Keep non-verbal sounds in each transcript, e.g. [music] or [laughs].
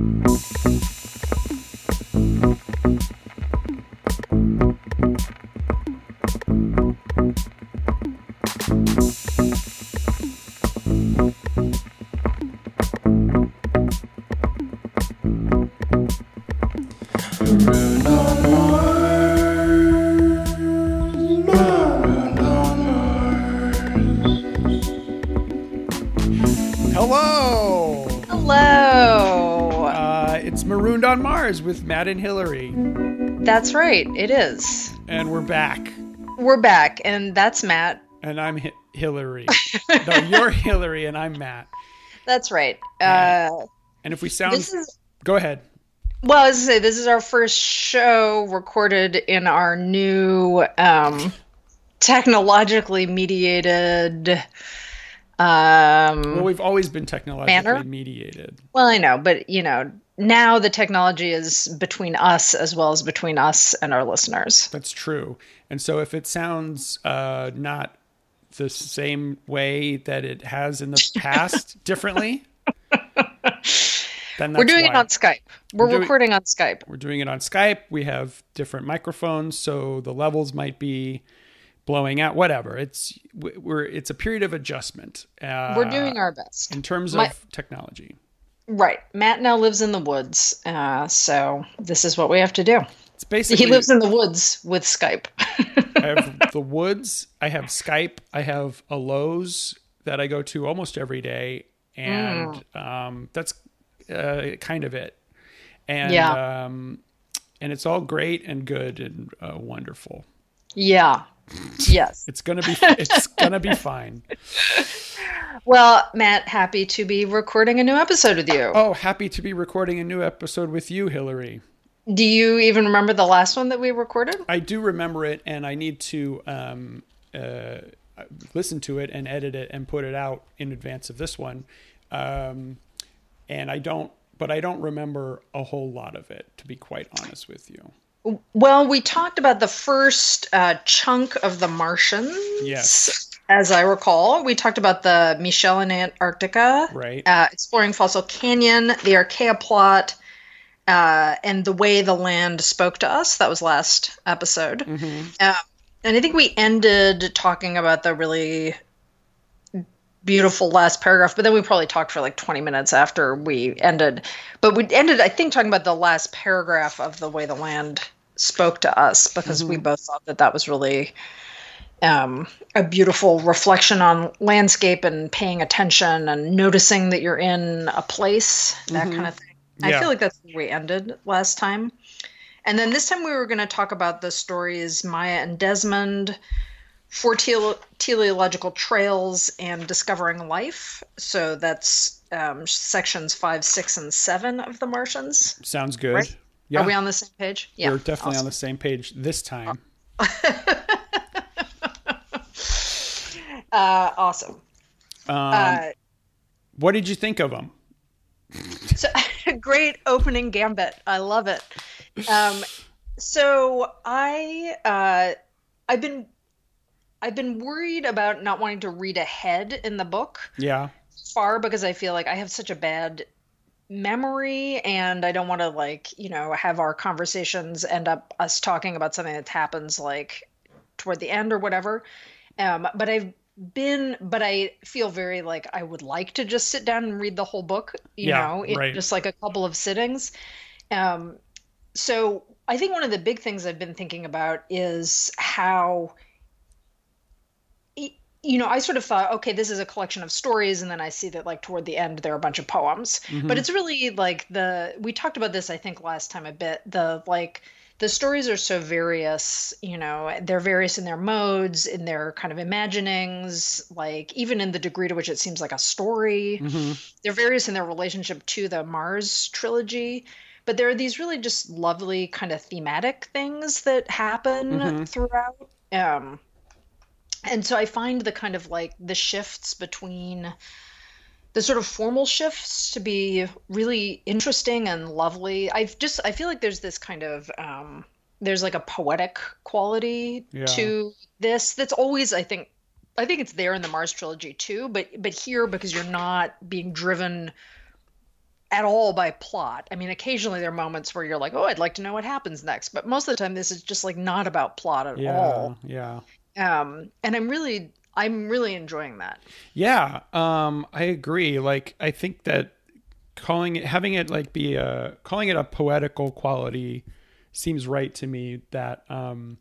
Uh, Mars with Matt and Hillary, That's right. It is. and we're back. We're back, and that's Matt. And I'm Hi- Hillary. [laughs] no, you're Hillary, and I'm Matt. That's right. Uh, And if we sound, this is go ahead. well. As I say, this is our first show recorded in our new um, technologically mediated. Um, Well, we've always been technologically Manner? mediated. well, I know, but you know, now the technology is between us as well as between us and our listeners. That's true. And so if it sounds uh, not the same way that it has in the past, [laughs] differently, then that's We're doing it on Skype. We're, doing- recording on Skype. We're doing it on Skype. We have different microphones, so the levels might be blowing out. Whatever. It's we're it's a period of adjustment. Uh, We're doing our best. in terms My- of technology. Right. Matt now lives in the woods, uh, so this is what we have to do. It's basically He lives in the woods with Skype. I have [laughs] the woods. I have Skype. I have a Lowe's that I go to almost every day, and Mm. um, that's uh, kind of it. And Yeah. um, and it's all great and good and uh, wonderful. yeah. [laughs] Yes. It's gonna be it's gonna be fine. [laughs] Well, Matt, happy to be recording a new episode with you. Oh, happy to be recording a new episode with you, Hillary. Do you even remember the last one that we recorded? I do remember it, and I need to um, uh, listen to it and edit it and put it out in advance of this one. Um, and I don't, but I don't remember a whole lot of it, to be quite honest with you. Well, we talked about the first uh, chunk of the Martians. Yes. As I recall, we talked about the Michel in Antarctica, Right. uh, exploring Fossil Canyon, the Archaea plot, uh, and the way the land spoke to us. That was last episode. Mhm. Uh, and I think we ended talking about the really beautiful last paragraph, but then we probably talked for like 20 minutes after we ended. But we ended, I think, talking about the last paragraph of the way the land spoke to us because we both thought that that was really um, a beautiful reflection on landscape and paying attention and noticing that you're in a place, that kind of thing. I feel like that's where we ended last time. And then this time we were going to talk about the stories Maya and Desmond, Four tele- Teleological Trails, and Discovering Life. So that's um, sections five, six, and seven of The Martians. Sounds good. Right? Yeah. Are we on the same page? Yeah. We're definitely on the same page this time. [laughs] Uh, awesome. Um, Uh, what did you think of them? so, [laughs] great opening gambit. I love it. Um, so I uh, I've been I've been worried about not wanting to read ahead in the book Yeah. far because I feel like I have such a bad memory and I don't want to like, you know, have our conversations end up us talking about something that happens like toward the end or whatever. Um, but I've been but I feel very like I would like to just sit down and read the whole book, you Yeah, know, in right. just like a couple of sittings. Um, so I think one of the big things I've been thinking about is how you know, I sort of thought, okay, this is a collection of stories, and then I see that like toward the end there are a bunch of poems. But it's really like the we talked about this, I think, last time a bit. The like the stories are so various, you know, they're various in their modes, in their kind of imaginings, like even in the degree to which it seems like a story. hmm They're various in their relationship to the Mars trilogy. But there are these really just lovely kind of thematic things that happen Mhm. throughout. Um, and so I find the kind of like the shifts between the sort of formal shifts to be really interesting and lovely. I've just I feel like there's this kind of um, there's like a poetic quality Yeah. to this that's always I think I think it's there in the Mars trilogy too, but but here because you're not being driven at all by plot. I mean, occasionally there are moments where you're like, "Oh, I'd like to know what happens next," but most of the time this is just like not about plot at yeah, all. Yeah. Um, and I'm really, I'm really enjoying that. Yeah. Um, I agree. Like, I think that calling it, having it like be a, calling it a poetical quality seems right to me. That, um,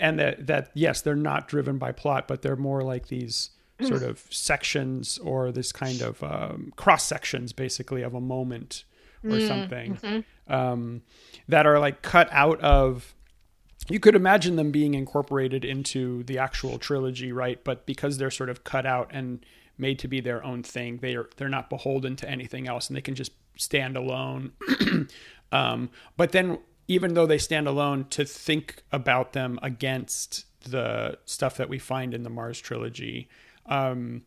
and that that yes, they're not driven by plot, but they're more like these sort of sections or this kind of um, cross sections, basically, of a moment or Mm, something mm-hmm. um, that are like cut out of. You could imagine them being incorporated into the actual trilogy, right? But because they're sort of cut out and made to be their own thing, they are they're not beholden to anything else, and they can just stand alone. [clears throat] um, but then, even though they stand alone, to think about them against the stuff that we find in the Mars trilogy um,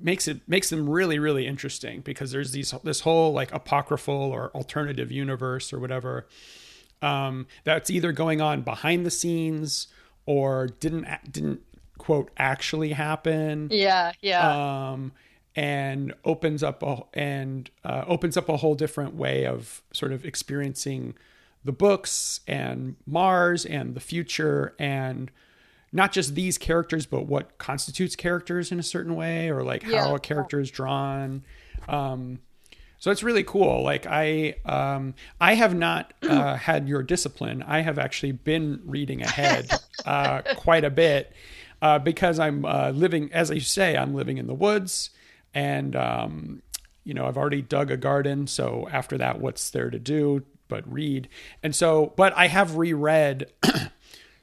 makes it makes them really really interesting because there's these this whole like apocryphal or alternative universe or whatever um, that's either going on behind the scenes or didn't didn't quote actually happen Yeah, yeah. um, and opens up a and uh, opens up a whole different way of sort of experiencing the books and Mars and the future and not just these characters but what constitutes characters in a certain way or like Yeah. how a character is drawn um, so it's really cool. Like i um, i have not uh, had your discipline. I have actually been reading ahead [laughs] uh, quite a bit uh, because i'm uh, living as you say i'm living in the woods and um, you know i've already dug a garden. So after that what's there to do but read? And so but i have reread [clears throat]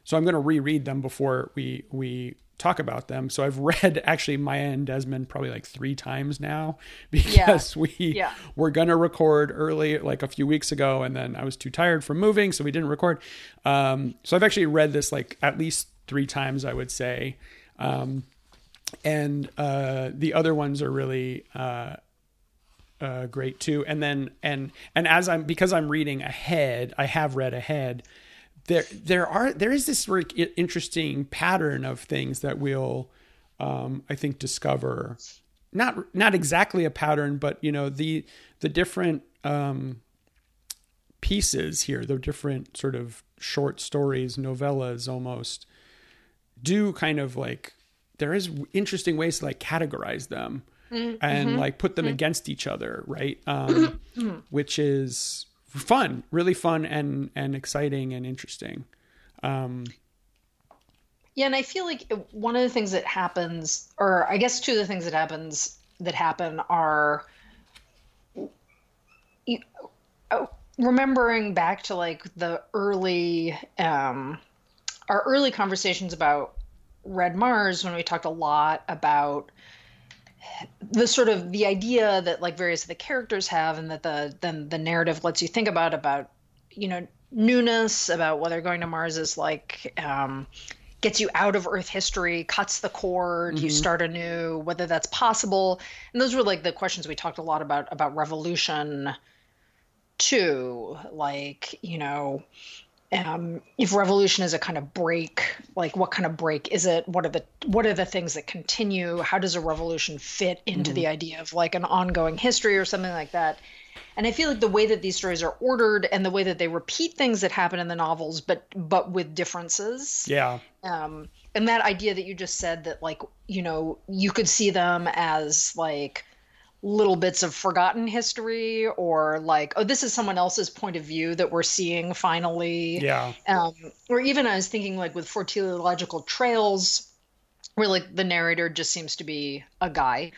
so I'm going to reread them before we we talk about them. So I've [laughs] read actually Maya and Desmond probably like three times now [laughs] because we Yeah. were going to record early like a few weeks ago and then I was too tired from moving so we didn't record. Um, so I've actually read this like at least three times I would say. Um, and uh, the other ones are really uh, uh, great too. And then and and as I'm because I'm reading ahead, I have read ahead. There there are there is this very interesting pattern of things that we'll um, I think discover. Not not exactly a pattern, but you know the the different um, pieces here, the different sort of short stories, novellas almost do kind of like there is interesting ways to like categorize them and like put them against each other, right? Um, which is fun, really fun and and exciting and interesting. Um, Yeah, and I feel like one of the things that happens, or I guess two of the things that happens that happen are oh, remembering back to like the early, um, our early conversations about Red Mars when we talked a lot about the sort of the idea that like various of the characters have and that the then the narrative lets you think about about you know newness about whether going to mars is like um gets you out of earth history cuts the cord you start anew whether that's possible. And those were like the questions we talked a lot about about revolution too. Like you know um, if revolution is a kind of break like what kind of break? Is it what are the what are the things that continue? How does a revolution fit into the idea of like an ongoing history or something like that? And i feel like the way that these stories are ordered and the way that they repeat things that happen in the novels but but with differences. Yeah, um, and that idea that you just said that like you know you could see them as like little bits of forgotten history or like oh this is someone else's point of view that we're seeing finally. Yeah, um, or even i was thinking like with four teleological trails where like the narrator just seems to be a guy.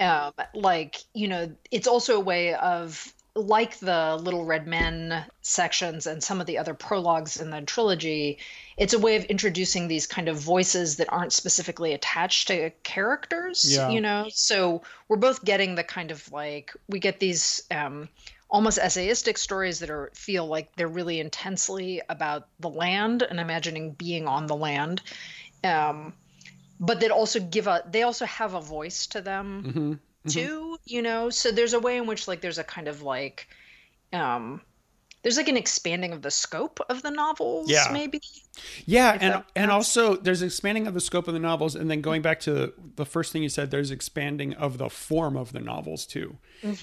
Um, like you know it's also a way of like the little red men sections and some of the other prologues in the trilogy it's a way of introducing these kind of voices that aren't specifically attached to characters Yeah. you know so we're both getting the kind of like we get these um almost essayistic stories that are feel like they're really intensely about the land and imagining being on the land um but that also give a they also have a voice to them Mm-hmm. Too you know so there's a way in which like there's a kind of like um there's like an expanding of the scope of the novels, Yeah. maybe. Yeah, If and and also there's expanding of the scope of the novels, and then going back to the, the first thing you said, there's expanding of the form of the novels too,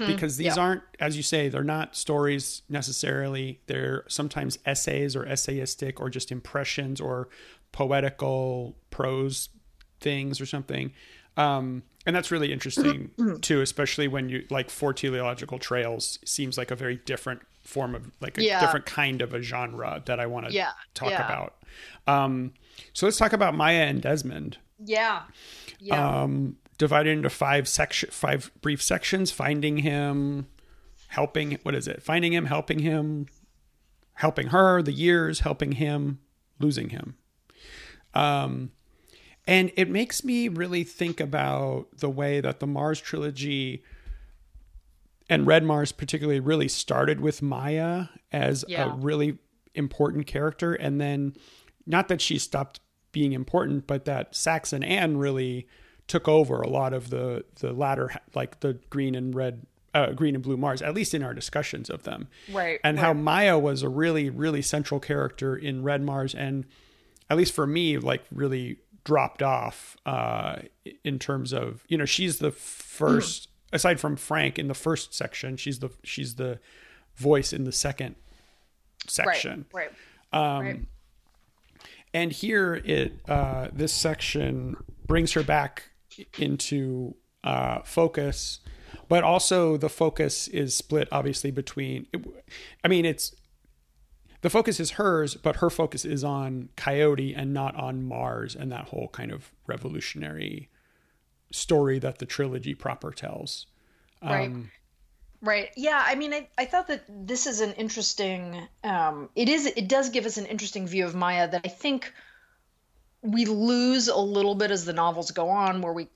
because these Mm-hmm. Yeah. aren't, as you say, they're not stories necessarily. They're sometimes essays or essayistic or just impressions or poetical prose things or something. Um, and that's really interesting too, especially when you like four teleological trails seems like a very different form of like a Yeah. different kind of a genre that I want to Yeah, talk yeah. about. Um, so let's talk about Maya and Desmond. Yeah. Yeah. Um, divided into five section, five brief sections. Finding him, helping. What is it? Finding him, helping him, helping her. The years, helping him, losing him. Um, and it makes me really think about the way that the Mars trilogy and Red Mars particularly really started with Maya as Yeah. a really important character and then not that she stopped being important but that Saxon and Anne really took over a lot of the the latter like the green and red uh, green and blue Mars at least in our discussions of them Right, and how. Maya was a really really central character in Red Mars and at least for me like really dropped off uh in terms of you know she's the first aside from Frank in the first section she's the she's the voice in the second section Right. Um, Right. right. and here it uh, this section brings her back into uh, focus but also the focus is split obviously between i mean it's the focus is hers but her focus is on coyote and not on mars and that whole kind of revolutionary story that the trilogy proper tells Right. Um, Right. Yeah. I mean, I, I thought that this is an interesting. Um, it is. It does give us an interesting view of Maya that I think we lose a little bit as the novels go on. Where we,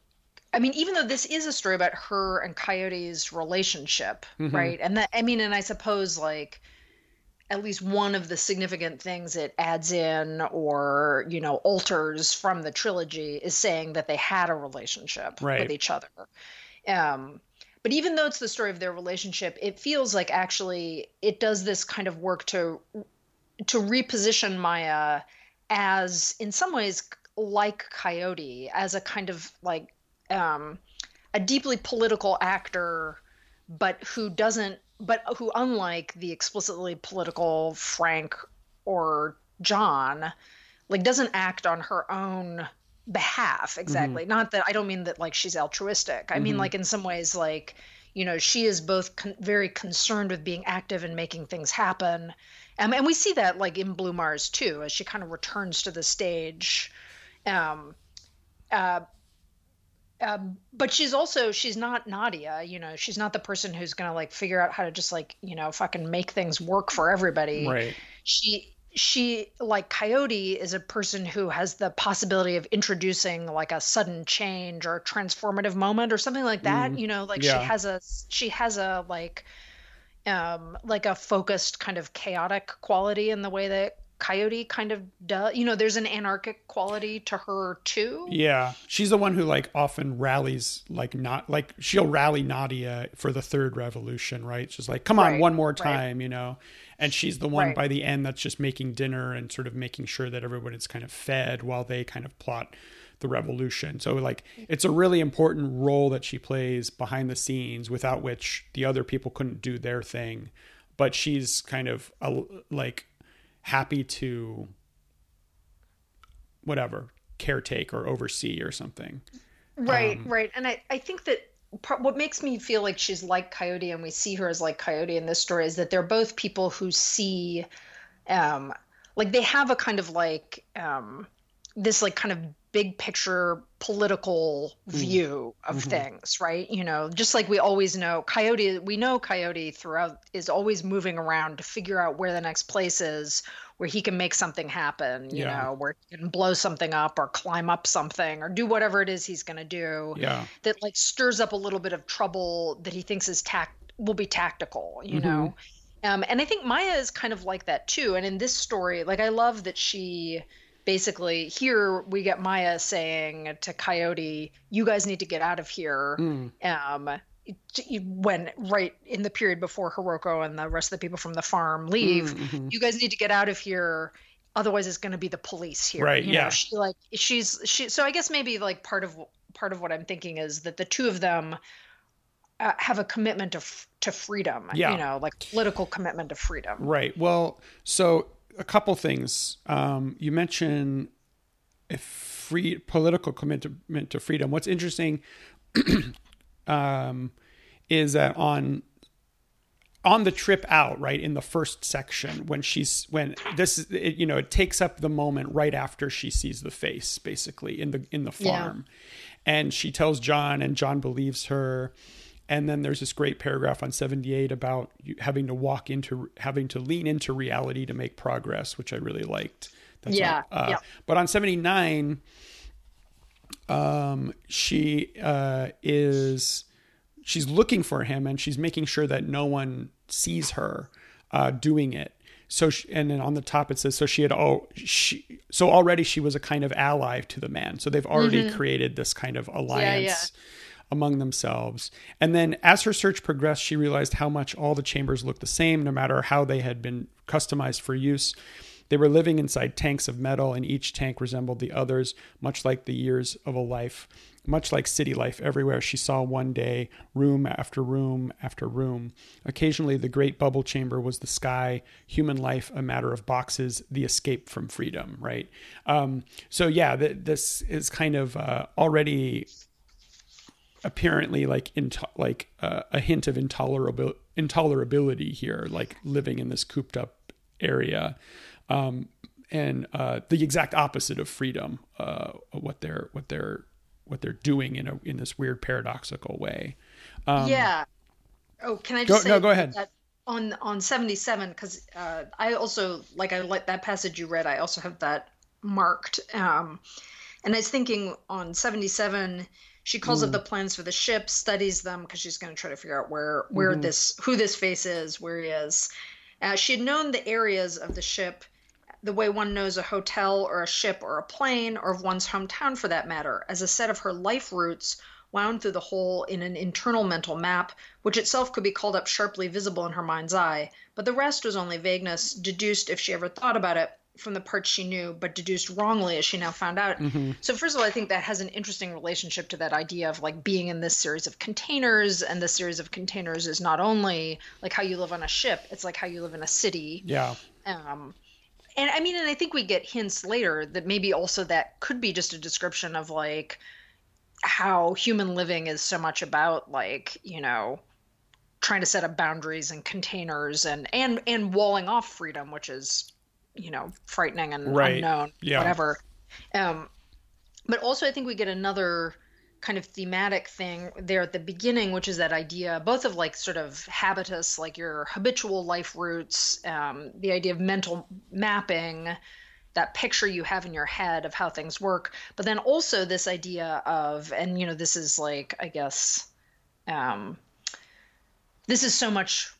I mean, even though this is a story about her and Coyote's relationship, right? And that I mean, and I suppose like at least one of the significant things it adds in or you know alters from the trilogy is saying that they had a relationship Right. with each other. Um, but even though it's the story of their relationship, it feels like actually it does this kind of work to to reposition Maya as, in some ways, like Coyote, as a kind of like um, a deeply political actor, but who doesn't, but who, unlike the explicitly political Frank or John, like doesn't act on her own behalf exactly. Not that i don't mean that like she's altruistic. I mean like in some ways like you know she is both con- very concerned with being active and making things happen. Um, and we see that like in blue mars too as she kind of returns to the stage. Um, uh, um, but she's also she's not Nadia, you know. She's not the person who's gonna like figure out how to just like you know fucking make things work for everybody right she she like coyote is a person who has the possibility of introducing like a sudden change or a transformative moment or something like that you know like Yeah. she has a she has a like um like a focused kind of chaotic quality in the way that coyote kind of does you know there's an anarchic quality to her too Yeah, she's the one who like often rallies like not like she'll rally Nadia for the third revolution, right? She's like, "Come on, Right, one more right. time," you know. And she's the one Right. by the end that's just making dinner and sort of making sure that everyone is kind of fed while they kind of plot the revolution. So like it's a really important role that she plays behind the scenes without which the other people couldn't do their thing. But she's kind of a, like happy to whatever caretake or oversee or something. Right, Um, right. And I, I think that part, what makes me feel like she's like Coyote and we see her as like Coyote in this story is that they're both people who see, um, like they have a kind of like, um, this like kind of big picture political mm-hmm. view of mm-hmm. things, right? You know, just like we always know Coyote, we know Coyote throughout is always moving around to figure out where the next place is where he can make something happen, you Yeah. know, where he can blow something up or climb up something or do whatever it is he's going to do Yeah. that like stirs up a little bit of trouble that he thinks is tact will be tactical, you mm-hmm. know. Um, and I think Maya is kind of like that too. And in this story, like I love that she basically here we get Maya saying to Coyote, "You guys need to get out of here." Um, when right in the period before Hiroko and the rest of the people from the farm leave, mm-hmm. you guys need to get out of here. Otherwise, it's going to be the police here. Right. You yeah. Know, she, like she's she. So I guess maybe like part of part of what I'm thinking is that the two of them uh, have a commitment to to freedom. Yeah. You know, like political commitment to freedom. Right. Well, so a couple things. Um, you mentioned a free political commitment to freedom. What's interesting [clears throat] um, is that on on the trip out, right in the first section, when she's when this it, you know it takes up the moment right after she sees the face, basically in the in the farm, yeah. and she tells John, and John believes her. And then there's this great paragraph on 78 about having to walk into having to lean into reality to make progress, which I really liked. That's yeah, uh, yeah. But on 79, um, she uh, is she's looking for him and she's making sure that no one sees her uh, doing it. So she, and then on the top it says so she had all she so already she was a kind of ally to the man. So they've already mm-hmm. created this kind of alliance. Yeah, yeah among themselves. And then as her search progressed, she realized how much all the chambers looked the same, no matter how they had been customized for use. They were living inside tanks of metal, and each tank resembled the others, much like the years of a life, much like city life everywhere. She saw one day room after room after room. Occasionally, the great bubble chamber was the sky, human life a matter of boxes, the escape from freedom, right? Um, so, yeah, th- this is kind of uh, already apparently like into, like uh, a hint of intolerable intolerability here, like living in this cooped up area um, and uh, the exact opposite of freedom. Uh, what they're what they're what they're doing in a in this weird paradoxical way. Um, yeah. Oh, can I just go, no? Go ahead. on on seventy seven because uh, I also like I like that passage you read. I also have that marked. Um, and I was thinking on seventy seven she calls mm. up the plans for the ship studies them because she's going to try to figure out where where mm-hmm. this who this face is where he is uh, she had known the areas of the ship the way one knows a hotel or a ship or a plane or of one's hometown for that matter, as a set of her life routes wound through the whole in an internal mental map, which itself could be called up sharply visible in her mind's eye, but the rest was only vagueness, deduced if she ever thought about it from the parts she knew, but deduced wrongly as she now found out. Mm-hmm. So, first of all, I think that has an interesting relationship to that idea of like being in this series of containers, and this series of containers is not only like how you live on a ship, it's like how you live in a city. Yeah. Um, and I mean, and I think we get hints later that maybe also that could be just a description of like how human living is so much about like you know trying to set up boundaries and containers and and and walling off freedom, which is you know frightening and right. unknown, yeah. whatever. Um, but also, I think we get another kind of thematic thing there at the beginning, which is that idea both of like sort of habitus, like your habitual life routes, um, the idea of mental mapping, that picture you have in your head of how things work, but then also this idea of, and you know, this is like, I guess, um, this is so much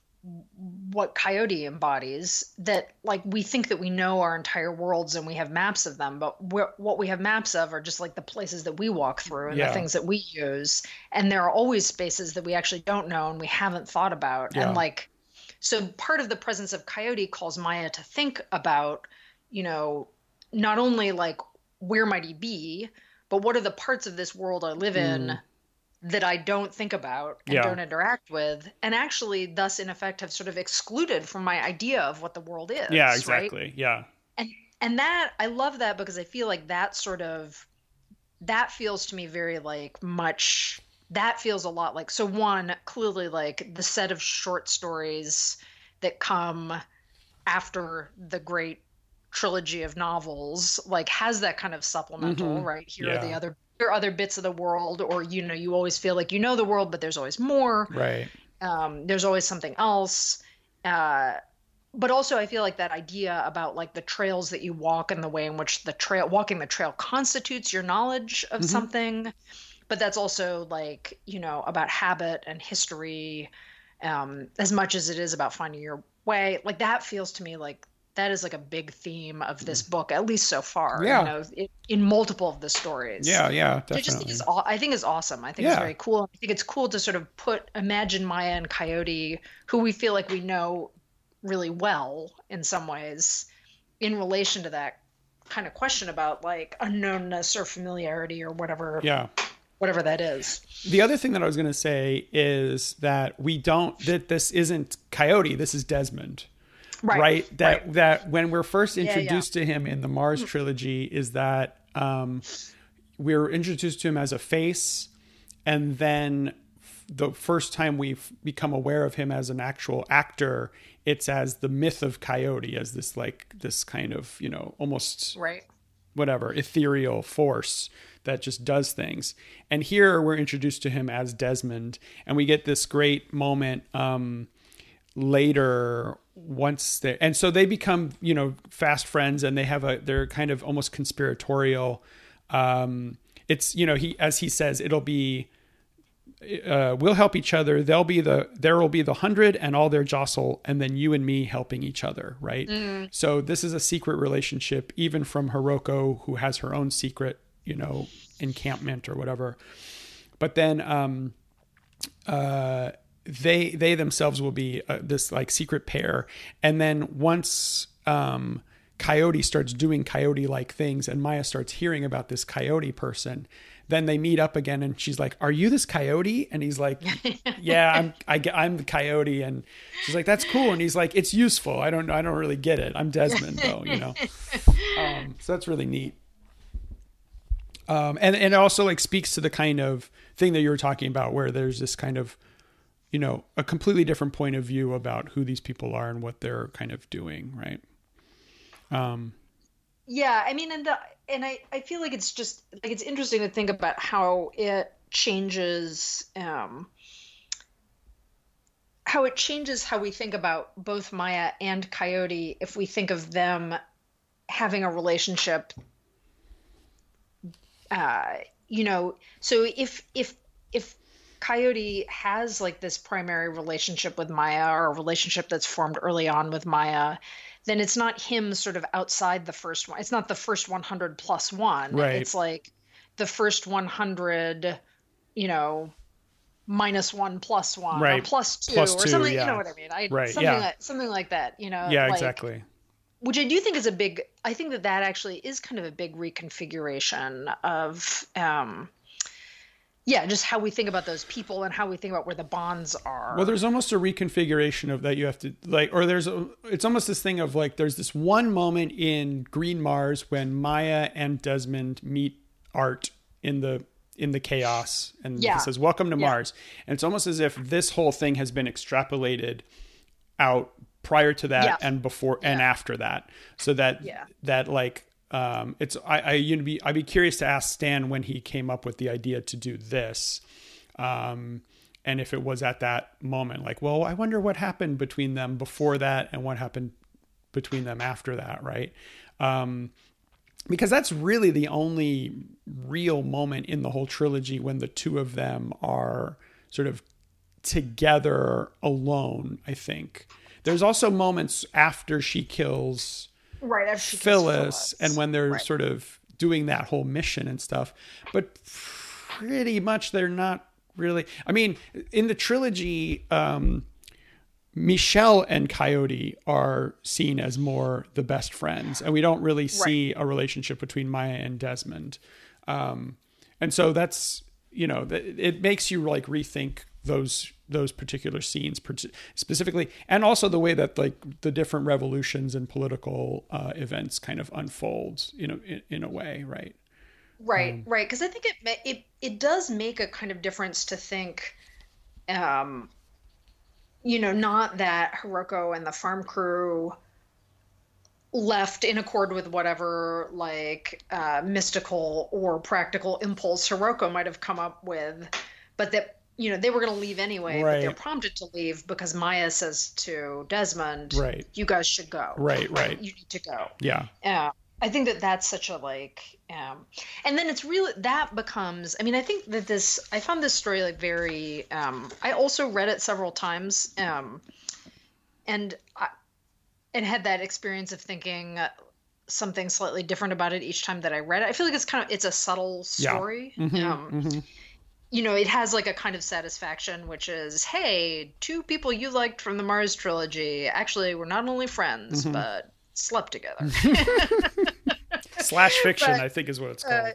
what coyote embodies that like we think that we know our entire worlds and we have maps of them but what we have maps of are just like the places that we walk through and yeah. the things that we use and there are always spaces that we actually don't know and we haven't thought about yeah. and like so part of the presence of coyote calls maya to think about you know not only like where might he be but what are the parts of this world i live in mm that I don't think about and yeah. don't interact with, and actually, thus, in effect, have sort of excluded from my idea of what the world is. Yeah, exactly. Right? Yeah. And and that I love that because I feel like that sort of that feels to me very like much that feels a lot like so one clearly like the set of short stories that come after the great trilogy of novels like has that kind of supplemental mm-hmm. right here yeah. are the other are other bits of the world or you know you always feel like you know the world but there's always more. Right. Um, there's always something else. Uh, but also i feel like that idea about like the trails that you walk and the way in which the trail walking the trail constitutes your knowledge of mm-hmm. something. But that's also like you know about habit and history um, as much as it is about finding your way. Like that feels to me like that is like a big theme of this mm. book, at least so far. Yeah. You know, it, in multiple of the stories. Yeah, yeah, Which I just think definitely. is aw- I think is awesome. I think it's very cool. I think it's cool to sort of put imagine Maya and Coyote, who we feel like we know really well in some ways, in relation to that kind of question about like unknownness or familiarity or whatever Yeah. whatever that is. The other thing that I was going to say is that we don't that this isn't Coyote, this is Desmond. Right. That right. that when we're first yeah. introduced to him in the Mars trilogy is that um we're introduced to him as a face and then the first time we've become aware of him as an actual actor it's as the myth of coyote as this like this kind of you know almost Right. whatever ethereal force that just does things and here we're introduced to him as desmond and we get this great moment um later once they and so they become you know fast friends and they have a they're kind of almost conspiratorial um it's you know he as he says it'll be uh, we'll help each other. They'll be the there will be the hundred and all their jostle, and then you and me helping each other, right? So this is a secret relationship, even from Hiroko, who has her own secret, you know, encampment or whatever. But then, um, uh, they they themselves will be uh, this like secret pair, and then once um, Coyote starts doing coyote like things, and Maya starts hearing about this coyote person. Then they meet up again, and she's like, "Are you this coyote?" And he's like, [laughs] "Yeah, I'm. I, get- I'm the coyote." And she's like, "That's cool." And he's like, "It's useful. I don't. I don't really get it. I'm Desmond, though. You know." [laughs] Um, so that's really neat. Um, and and it also like speaks to the kind of thing that you were talking about, where there's this kind of, you know, a completely different point of view about who these people are and what they're kind of doing, right? Um, Yeah, I mean, and the and I I feel like it's just like it's interesting to think about how it changes um how it changes how we think about both Maya and Coyote if we think of them having a relationship uh you know so if if Coyote has like this primary relationship with Maya or a relationship that's formed early on with Maya, then it's not him sort of outside the first one. It's not the first 100 plus one. Right. It's like the first 100, you know, minus one plus one Right. or plus two Plus or two, something. yeah. You know what I mean? I, Right, Something, yeah. like, something like that, you know? yeah, like- exactly. which I do think is a big. I think that that actually is kind of a big reconfiguration of, um, yeah, just how we think about those people and how we think about where the bonds are. Well, there's almost a reconfiguration of that you have to like, or there's a, it's almost this thing of like, there's this one moment in Green Mars when Maya and Desmond meet Art in the in the chaos, and Yeah. he says, "Welcome to Yeah. Mars," and it's almost as if this whole thing has been extrapolated out prior to that Yeah. and before and after that, so that Yeah. that like um, it's I I you'd be I'd be curious to ask Stan when he came up with the idea to do this. Um, and if it was at that moment like well i wonder what happened between them before that and what happened between them after that right? Um, because that's really the only real moment in the whole trilogy when the two of them are sort of together alone i think. There's also moments after she kills right Phyllis, and when they're Right. sort of doing that whole mission and stuff. But pretty much they're not really. I mean, in the trilogy, um, Michel and Coyote are seen as more the best friends, and we don't really see a relationship between Maya and Desmond. Um, and so that's you know it makes you like rethink those those particular scenes specifically and also the way that like the different revolutions and political uh, events kind of unfold you know in, in a way right? Right Um, right because i think it it it does make a kind of difference to think um you know not that hiroko and the farm crew left in accord with whatever like uh, mystical or practical impulse hiroko might have come up with but that you know they were going to leave anyway but they're prompted to leave because maya says to desmond Right. you guys should go Right, [clears throat] right. you need to go yeah yeah i think that that's such a like um and then it's really that becomes i mean i think that this i found this story like very um i also read it several times um and i and had that experience of thinking uh, something slightly different about it each time that I read it. I feel like it's kind of it's a subtle story. Yeah. Mm-hmm, um, mm-hmm. You know, it has like a kind of satisfaction, which is, hey, two people you liked from the Mars trilogy actually were not only friends Mm-hmm. but slept together. [laughs] Slash fiction, But, I think, is what it's called. Uh,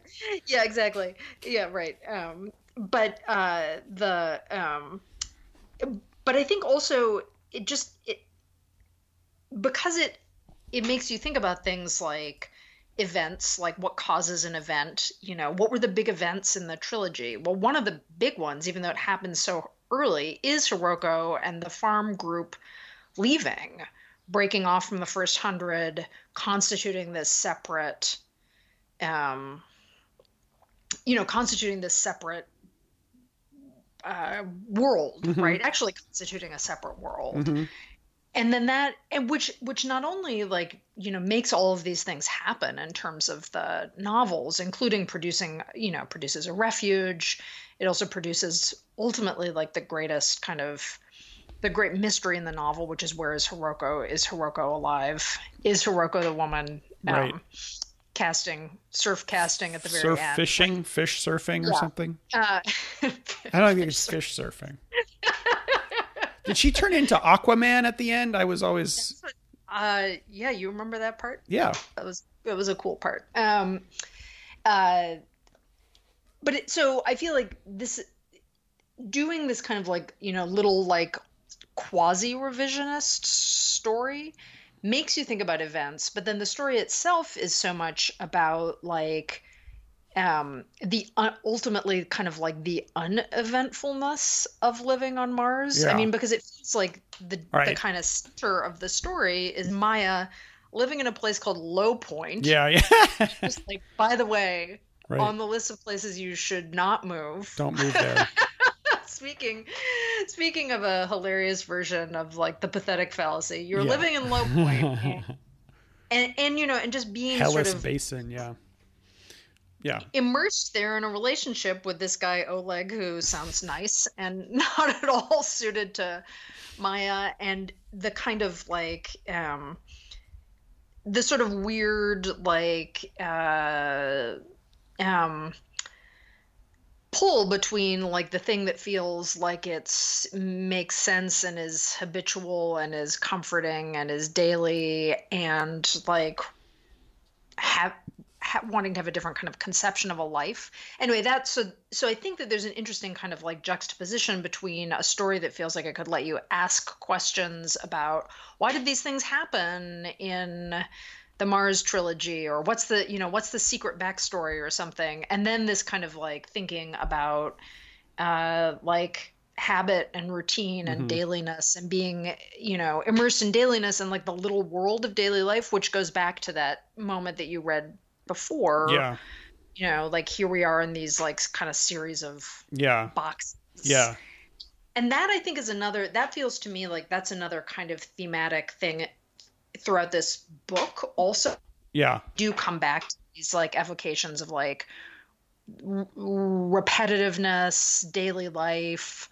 yeah, exactly. Yeah, right. Um, but uh, the um, but I think also it just it because it it makes you think about things like events like what causes an event you know what were the big events in the trilogy well one of the big ones even though it happens so early is Hiroko and the farm group leaving breaking off from the first hundred constituting this separate um you know constituting this separate uh, world Mhm. right actually constituting a separate world Mhm. And then that and which which not only like you know makes all of these things happen in terms of the novels including producing you know produces a refuge it also produces ultimately like the greatest kind of the great mystery in the novel which is where is Hiroko is Hiroko alive is Hiroko the woman um, Right. casting surf casting at the very Surf end fishing, fish surfing, or Yeah. something. uh, [laughs] I don't think it's fish surfing. [laughs] Did she turn into Aquaman at the end? I was always uh yeah you remember that part yeah. that was it was a cool part um uh but it, so i feel like this doing this kind of like you know little like quasi revisionist story makes you think about events but then the story itself is so much about like um the uh, ultimately kind of like the uneventfulness of living on mars i mean because it feels like the the kind of center of the story is maya living in a place called low point Yeah, yeah. just like [laughs] by the way right. on the list of places you should not move Don't move there. [laughs] speaking speaking of a hilarious version of like the pathetic fallacy you're Yeah. living in low point. point [laughs] and and you know and just being Hellas sort of Basin, yeah. Yeah. immersed there in a relationship with this guy Oleg who sounds nice and [laughs] not at all suited to Maya and the kind of like um the sort of weird like uh um pull between like the thing that feels like it's makes sense and is habitual and is comforting and is daily and like have ha- wanting to have a different kind of conception of a life. Anyway, that's so. So I think that there's an interesting kind of like juxtaposition between a story that feels like it could let you ask questions about why did these things happen in the Mars trilogy, or what's the you know what's the secret backstory or something, and then this kind of like thinking about uh, like habit and routine and Mhm. dailiness and being you know immersed in dailiness and like the little world of daily life which goes back to that moment that you read before Yeah. you know like here we are in these like kind of series of Yeah. boxes Yeah. and that i think is another that feels to me like that's another kind of thematic thing throughout this book also Yeah. do come back to these like evocations of like r- repetitiveness daily life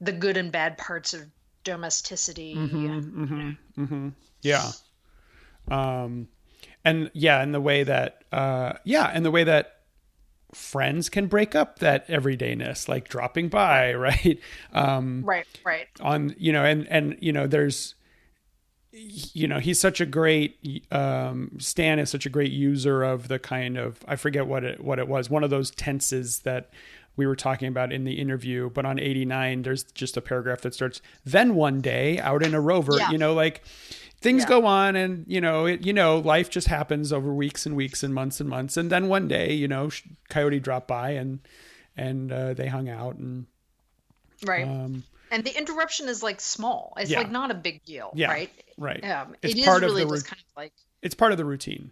the good and bad parts of domesticity Mm-hmm, mm-hmm, mm-hmm. Yeah. Um, and yeah, and the way that, uh, yeah, and the way that friends can break up that everydayness, like dropping by, [laughs] right? Um, right right on you know and and you know there's you know he's such a great um stan is such a great user of the kind of i forget what it what it was one of those tenses that we were talking about in the interview but on 89 there's just a paragraph that starts then one day out in a rover Yeah. you know like things Yeah. go on and you know it, you know life just happens over weeks and weeks and months and months. And then one day you know coyote dropped by and and uh, they hung out and right. um and the interruption is like small. It's Yeah. like not a big deal Yeah. right? Right. Um It's it is part of really the just kind of like it's part of the routine.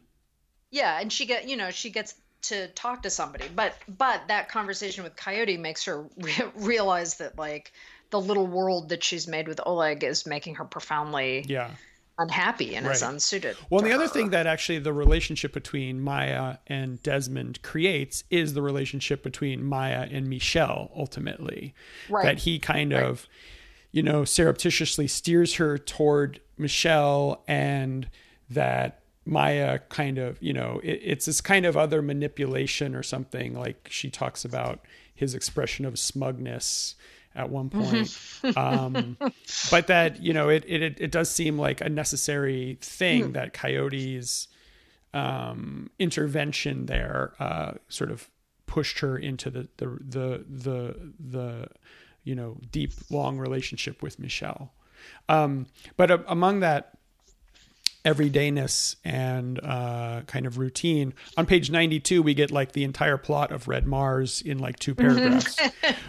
Yeah and she get you know she gets to talk to somebody. But but that conversation with coyote makes her [laughs] re- realize that like the little world that she's made with oleg is making her profoundly yeah unhappy and is unsuited Well, the other thing that actually the relationship between Maya and Desmond creates is the relationship between Maya and Michel ultimately. Right. That he kind Right. of, you know, surreptitiously steers her toward Michel and that Maya kind of, you know, it, it's this kind of other manipulation or something. Like she talks about his expression of smugness at one point. um, but that, you know, it, it, it does seem like a necessary thing that Coyote's um, intervention there uh, sort of pushed her into the, the, the, the, the, you know, deep, long relationship with Michel. Um, but uh, among that everydayness and uh, kind of routine. On page 92, we get like the entire plot of Red Mars in like two paragraphs,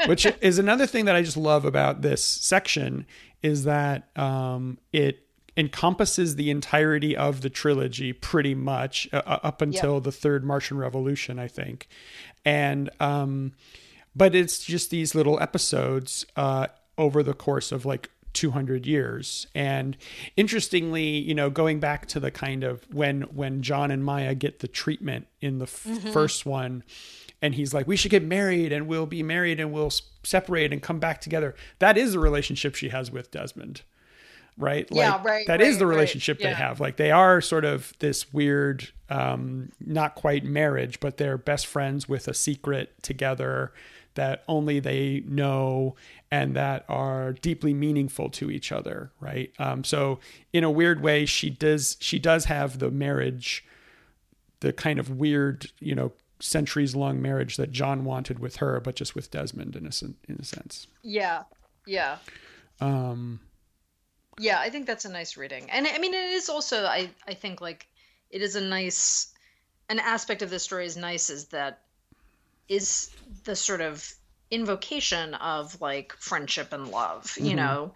which is another thing that I just love about this section is that um, it encompasses the entirety of the trilogy pretty much uh, up until yep. the third Martian Revolution, I think. And, um, but it's just these little episodes uh, over the course of like 200 years. And interestingly you know going back to the kind of when when john and maya get the treatment in the f- mm-hmm. first one and he's like we should get married and we'll be married and we'll separate and come back together. That is the relationship she has with desmond right? Like yeah, right, that right, is the relationship right, yeah. they have. Like they are sort of this weird um not quite marriage but they're best friends with a secret together that only they know and that are deeply meaningful to each other right? Um, so in a weird way she does she does have the marriage the kind of weird you know centuries long marriage that john wanted with her but just with desmond in a, in a sense. Yeah. Yeah. Um yeah i think that's a nice reading. And i mean it is also i i think like it is a nice an aspect of the story is nice is that is the sort of invocation of like friendship and love, mm-hmm. you know.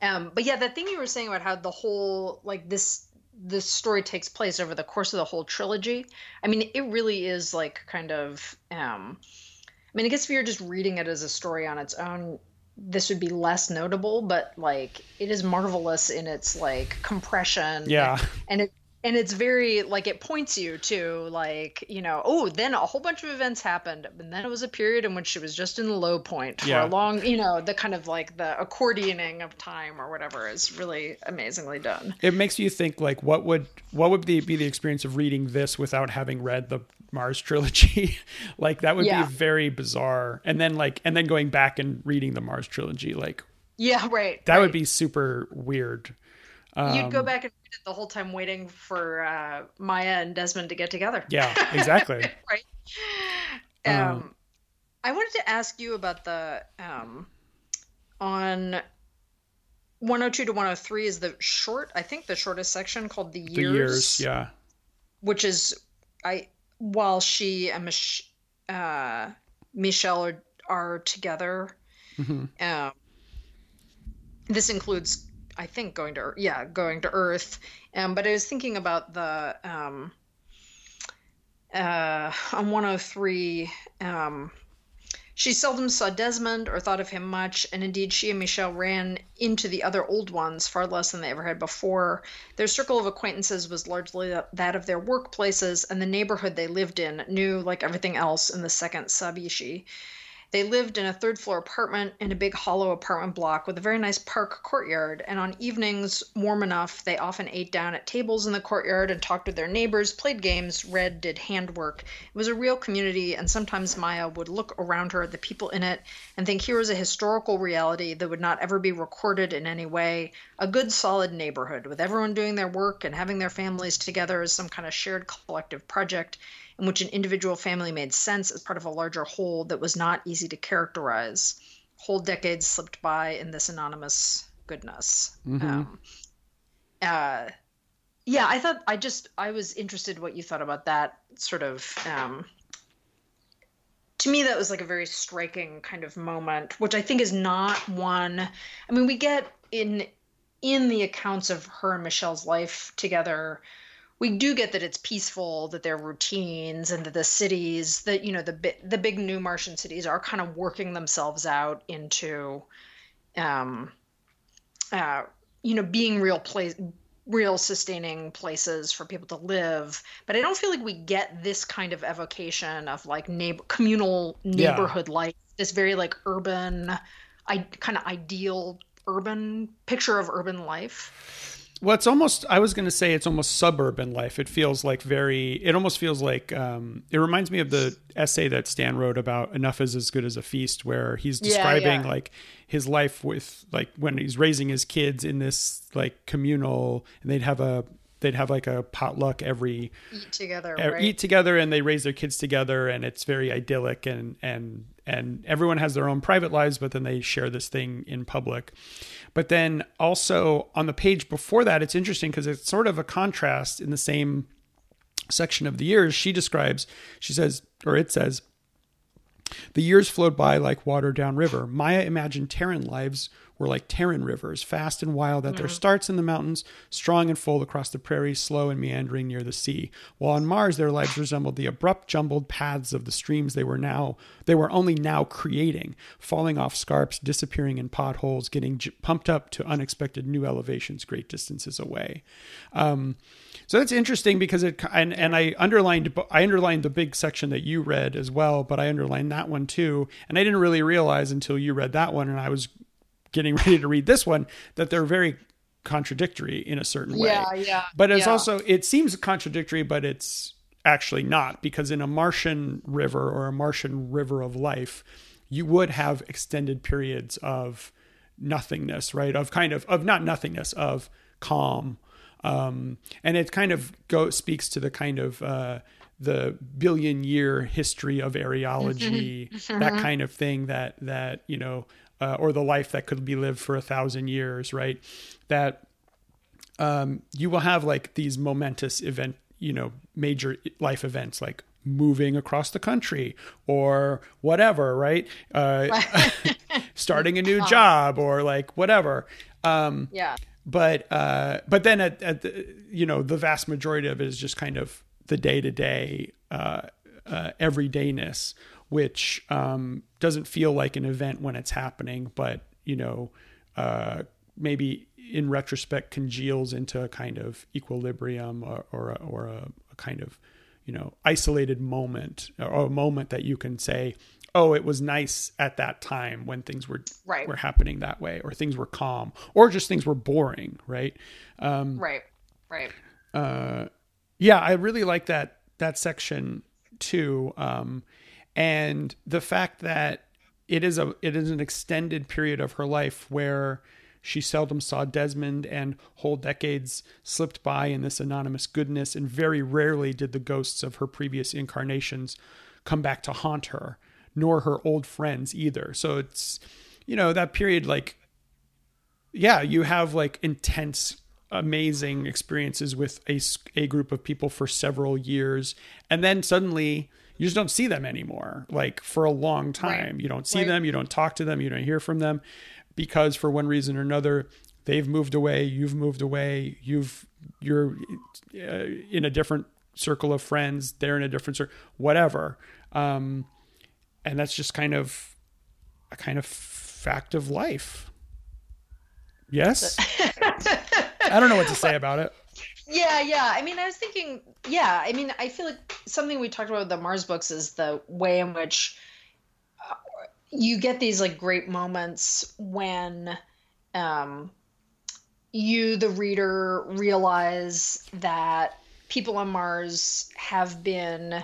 Um, but yeah, that thing you were saying about how the whole like this this story takes place over the course of the whole trilogy. I mean, it really is like kind of. Um, I mean, I guess if you're just reading it as a story on its own, this would be less notable. But like, it is marvelous in its like compression. Yeah, and it and it's very like it points you to like you know oh then a whole bunch of events happened and then it was a period in which she was just in the low point for yeah. a long you know the kind of like the accordioning of time or whatever is really amazingly done it makes you think like what would what would be the experience of reading this without having read the mars trilogy [laughs] like that would yeah. be very bizarre and then like and then going back and reading the mars trilogy like yeah right that right. would be super weird um, You'd go um, back and read it the whole time waiting for uh, Maya and Desmond to get together. Yeah, exactly. [laughs] right. Um, um, I wanted to ask you about the um, on 102 to 103 is the short, I think the shortest section called the years. The years, yeah. Which is I while she and Mich- uh, Michel are, are together. Mm-hmm. Um, this includes I think going to yeah going to Earth. Um, but I was thinking about the um, uh, on 103. Um, she seldom saw Desmond or thought of him much, and indeed she and Michel ran into the other old ones far less than they ever had before. Their circle of acquaintances was largely that of their workplaces, and the neighborhood they lived in knew, like everything else in the second Sabishi. They lived in a third floor apartment in a big hollow apartment block with a very nice park courtyard. And on evenings warm enough, they often ate down at tables in the courtyard and talked with their neighbors, played games, read, did handwork. It was a real community, and sometimes Maya would look around her at the people in it and think here was a historical reality that would not ever be recorded in any way. A good, solid neighborhood with everyone doing their work and having their families together as some kind of shared collective project in which an individual family made sense as part of a larger whole that was not easy to characterize. Whole decades slipped by in this anonymous goodness. Mm-hmm. Um, uh, yeah, I thought I just I was interested what you thought about that sort of. Um, to me, that was like a very striking kind of moment, which I think is not one. I mean, we get in in the accounts of her and Michel's life together we do get that it's peaceful, that there are routines, and that the cities, that you know, the the big new Martian cities are kind of working themselves out into, um, uh, you know, being real place, real sustaining places for people to live. But I don't feel like we get this kind of evocation of like neighbor communal neighborhood yeah. life. This very like urban, I kind of ideal urban picture of urban life. Well, it's almost. I was going to say it's almost suburban life. It feels like very. It almost feels like. Um, it reminds me of the essay that Stan wrote about "Enough is as good as a feast," where he's describing yeah, yeah. like his life with like when he's raising his kids in this like communal, and they'd have a they'd have like a potluck every eat together, right? eat together, and they raise their kids together, and it's very idyllic, and and and everyone has their own private lives, but then they share this thing in public. But then also on the page before that, it's interesting because it's sort of a contrast in the same section of the years. She describes, she says, or it says, the years flowed by like water down river. Maya imagined Terran lives were like Terran rivers, fast and wild at their mm-hmm. starts in the mountains, strong and full across the prairies, slow and meandering near the sea. While on Mars, their lives resembled the abrupt, jumbled paths of the streams they were now they were only now creating, falling off scarps, disappearing in potholes, getting j- pumped up to unexpected new elevations, great distances away. Um, so that's interesting because it and, and I underlined I underlined the big section that you read as well, but I underlined that one too, and I didn't really realize until you read that one, and I was getting ready to read this one that they're very contradictory in a certain way. Yeah, yeah. But it's yeah. also it seems contradictory, but it's actually not because in a Martian river or a Martian river of life, you would have extended periods of nothingness, right? Of kind of of not nothingness, of calm. Um, and it kind of go speaks to the kind of uh, the billion year history of areology, [laughs] mm-hmm. that kind of thing that that you know uh, or the life that could be lived for a thousand years, right? That um, you will have like these momentous event, you know, major life events like moving across the country or whatever, right? Uh, [laughs] [laughs] starting a new job or like whatever. Um, yeah. But uh, but then at, at the, you know the vast majority of it is just kind of the day to day everydayness which um, doesn't feel like an event when it's happening, but you know, uh, maybe in retrospect congeals into a kind of equilibrium or, or, a, or a, a, kind of you know isolated moment or a moment that you can say oh it was nice at that time when things were right. were happening that way or things were calm or just things were boring right? Um, right. Right. uh, yeah i really like that that section too. Um, and the fact that it is a it is an extended period of her life where she seldom saw Desmond, and whole decades slipped by in this anonymous goodness, and very rarely did the ghosts of her previous incarnations come back to haunt her, nor her old friends either. So it's, you know, that period, like, yeah, you have like intense, amazing experiences with a, a group of people for several years, and then suddenly you just don't see them anymore. Like for a long time right. you don't see right. them you don't talk to them you don't hear from them because for one reason or another they've moved away you've moved away you've you're uh, in a different circle of friends they're in a different circle whatever. Um, and that's just kind of a kind of fact of life. Yes? [laughs] I don't know what to say about it yeah, yeah. I mean, I was thinking, yeah. I mean, I feel like something we talked about with the Mars books is the way in which uh, you get these like great moments when um, you, the reader, realize that people on Mars have been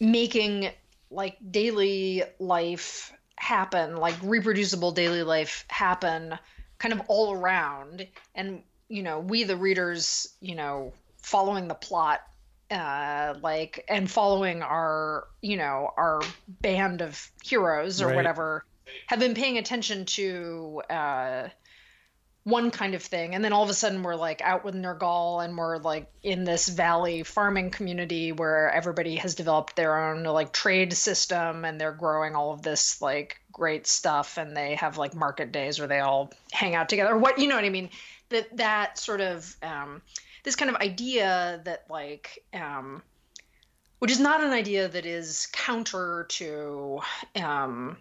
making like daily life happen, like reproducible daily life happen kind of all around. And you know we the readers you know following the plot uh like and following our you know our band of heroes or right. whatever have been paying attention to uh one kind of thing and then all of a sudden we're like out with Nergal and we're like in this valley farming community where everybody has developed their own like trade system and they're growing all of this like great stuff and they have like market days where they all hang out together what you know what I mean that that sort of um, this kind of idea that like um, which is not an idea that is counter to um,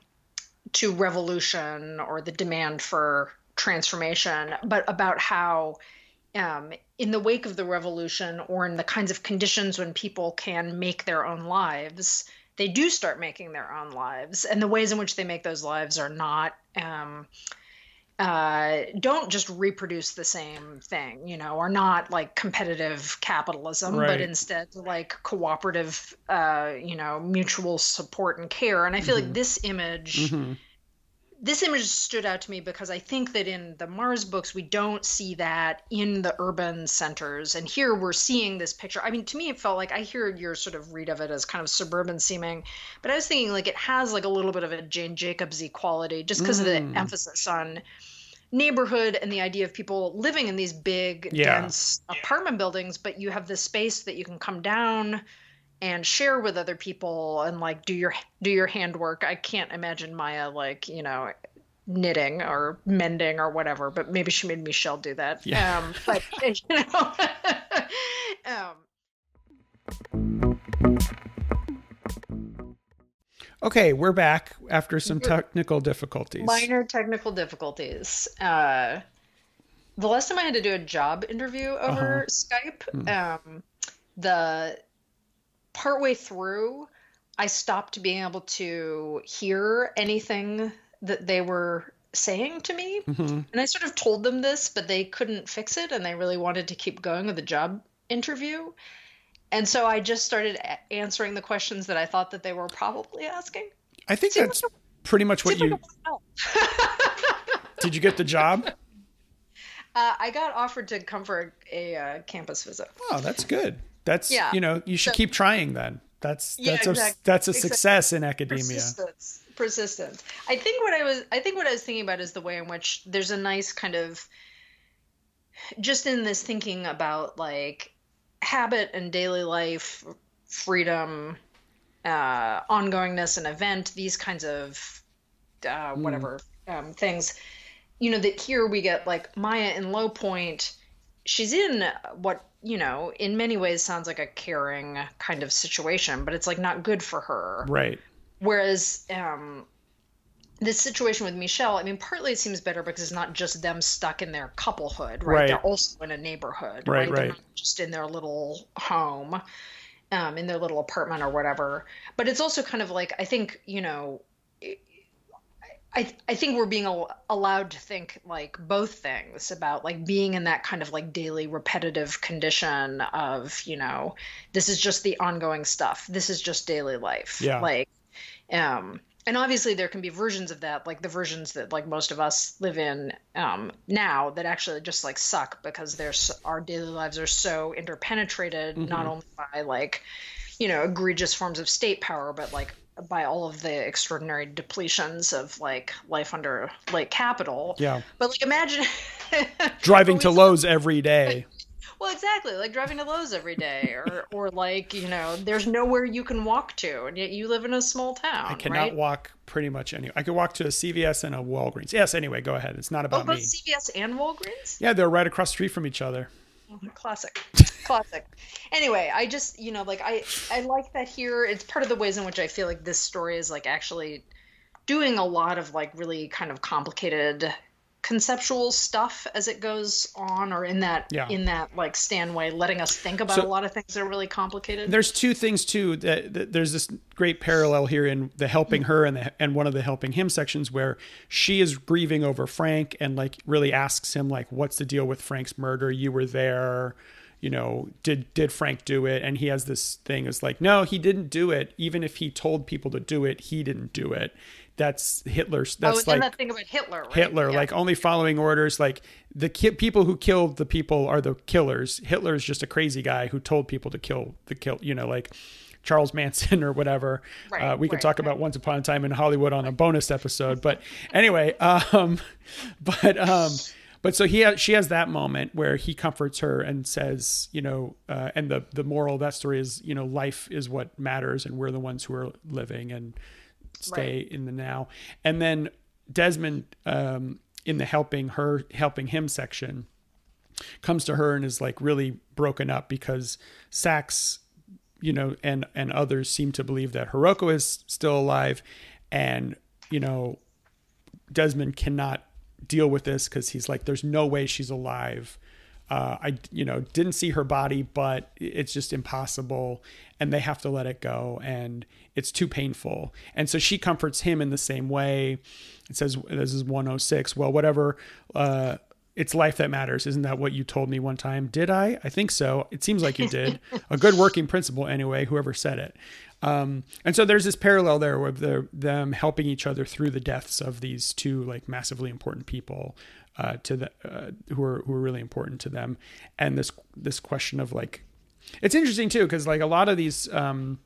to revolution or the demand for transformation, but about how um, in the wake of the revolution or in the kinds of conditions when people can make their own lives, they do start making their own lives, and the ways in which they make those lives are not um, uh, don't just reproduce the same thing, you know, or not like competitive capitalism, Right. but instead like cooperative, uh, you know, mutual support and care. And I feel like this image, Mhm. This image stood out to me because I think that in the Mars books, we don't see that in the urban centers. And here we're seeing this picture. I mean, to me, it felt like I hear your sort of read of it as kind of suburban seeming, but I was thinking like it has like a little bit of a Jane Jacobsy quality just because of the Mm. emphasis on neighborhood and the idea of people living in these big, Yeah. dense apartment buildings, but you have this space that you can come down and share with other people and like do your do your handwork. I can't imagine Maya like, you know, knitting or mending or whatever, but maybe she made Michel do that. Yeah. Um but [laughs] you know [laughs] um Okay, we're back after some technical difficulties. minor technical difficulties. Uh, the last time I had to do a job interview over Skype, um, the partway through, I stopped being able to hear anything that they were saying to me. Mhm. And I sort of told them this, but they couldn't fix it, and they really wanted to keep going with the job interview. And so I just started a- answering the questions that I thought that they were probably asking. I think that's pretty much what you like a lot of help. [laughs] did. You get the job? Uh, I got offered to come for a, uh, campus visit. Oh, that's good. That's Yeah. you know you should So- keep trying then. That's Yeah, that's a that's a exact- success in academia. Persistence. Persistence. I think what I was I think what I was thinking about is the way in which there's a nice kind of just in this thinking about like habit and daily life, freedom, uh, ongoingness and event, these kinds of uh, whatever um, things. You know that here we get like Maya in low point. She's in what you know in many ways sounds like a caring kind of situation, but it's like not good for her. Right. Whereas um, this situation with Michel, I mean, partly it seems better because it's not just them stuck in their couplehood, right? Right. They're also in a neighborhood, Right, right? They're right. not just in their little home, um, in their little apartment or whatever. But it's also kind of like I think you know. I, I think we're being al- allowed to think like both things about like being in that kind of like daily repetitive condition of you know this is just the ongoing stuff. This is just daily life. Yeah. like um and obviously there can be versions of that like the versions that like most of us live in um now that actually just like suck because there's our daily lives are so interpenetrated not only by like you know egregious forms of state power but like by all of the extraordinary depletions of like life under like capital Yeah. but like imagine [laughs] Driving to Lowe's every day. [laughs] well exactly like driving to Lowe's every day or or like you know there's nowhere you can walk to and yet you live in a small town I cannot right walk pretty much any. I could walk to a CVS and a Walgreens. Yes. Anyway, go ahead. It's not oh about both me. CVS and Walgreens Yeah, they're right across the street from each other. [laughs] classic. Classic. Anyway i just you know like i i like that here. It's part of the ways in which i feel like this story is like actually doing a lot of like really kind of complicated conceptual stuff as it goes on or in that Yeah. in that like Stanway letting us think about So- a lot of things that are really complicated There's two things too that, that there's this great parallel here in the helping her and the and one of the helping him sections where she is grieving over Frank and like really asks him like what's the deal with Frank's murder? You were there, you know, did did Frank do it? And he has this thing is like no, he didn't do it. Even if he told people to do it, he didn't do it. That's Hitler's oh that's and like that thing about hitler right? Hitler, Yeah. like only following orders. Like the ki- people who killed the people are the killers. Hitler is just a crazy guy who told people to kill the kill. You know, like Charles Manson [laughs] or whatever. Right, uh, we could right, talk about Once Upon a Time in Hollywood on a bonus episode. But anyway, [laughs] um, [laughs] but um, but so he has, she has that moment where he comforts her and says, you know, uh, and the the moral of that story is, you know, life is what matters, and we're the ones who are living and stay in the now. And then Desmond, um, in the helping her, helping him section, comes to her and is like really broken up because Sax, you know, and and others seem to believe that Hiroko is still alive, and you know, Desmond cannot deal with this because he's like, there's no way she's alive. uh, I, you know, didn't see her body, but it's just impossible, and they have to let it go, and it's too painful. And so she comforts him in the same way. It says, "This is 106." Well, whatever. Uh, it's life that matters. Isn't that what you told me one time? Did I? I think so. It seems like you did. A good working principle, anyway. Whoever said it. Um, and so there's this parallel there with the, them helping each other through the deaths of these two like massively important people uh, to the uh, who are who are really important to them, and this this question of like, it's interesting too because like a lot of these um,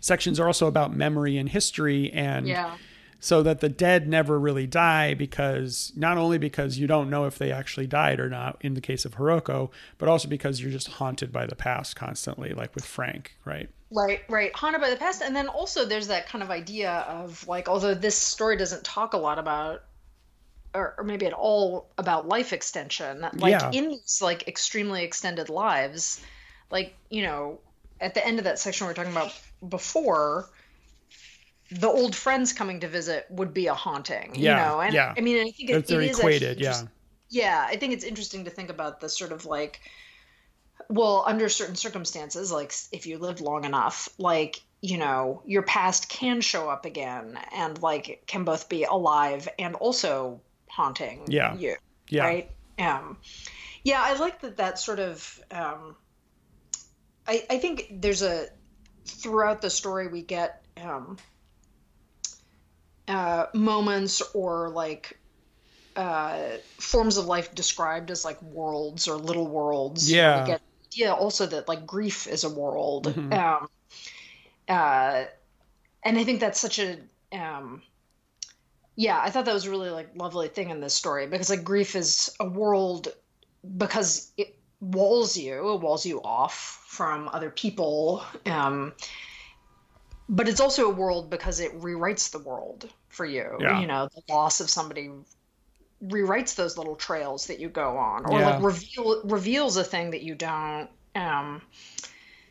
sections are also about memory and history and. Yeah so that the dead never really die because not only because you don't know if they actually died or not in the case of Hiroko, but also because you're just haunted by the past constantly, like with Frank, right? Right, right. Haunted by the past. And then also there's that kind of idea of like, although this story doesn't talk a lot about or, maybe at all about life extension, like Yeah. in these like extremely extended lives, like, you know, at the end of that section we're talking about before, the old friends coming to visit would be a haunting, Yeah, you know? And yeah. I mean, I think it, it is equated, yeah. yeah, I think it's interesting to think about the sort of like, well, under certain circumstances, like if you lived long enough, like, you know, your past can show up again and like can both be alive and also haunting Yeah. you. Yeah. Right. Um, yeah, I like that that sort of, um, I, I think there's a, throughout the story, we get, um, uh, moments or like uh, forms of life described as like worlds or little worlds. Yeah. We get idea also that like grief is a world. Mhm. Um, uh, and I think that's such a um, yeah, I thought that was a really like lovely thing in this story because like grief is a world because it walls you, it walls you off from other people. Um, but it's also a world because it rewrites the world for you. Yeah. You know, the loss of somebody rewrites those little trails that you go on, or Yeah. like reveal reveals a thing that you don't um,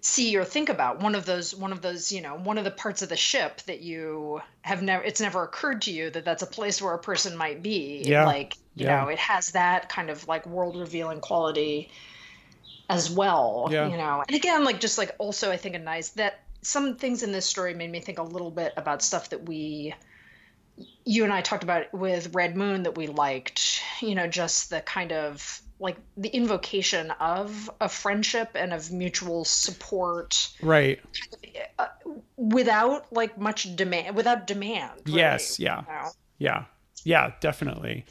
see or think about. One of those, one of those, you know, one of the parts of the ship that you have never, it's never occurred to you that that's a place where a person might be. Yeah. Like, you Yeah. know, it has that kind of like world revealing quality as well Yeah. you know and again like just like also i think a nice that some things in this story made me think a little bit about stuff that we you and i talked about with red moon that we liked you know just the kind of like the invocation of a friendship and of mutual support Right. uh, without like much demand without demand really, Yes, yeah. you know? Yeah. Yeah, definitely.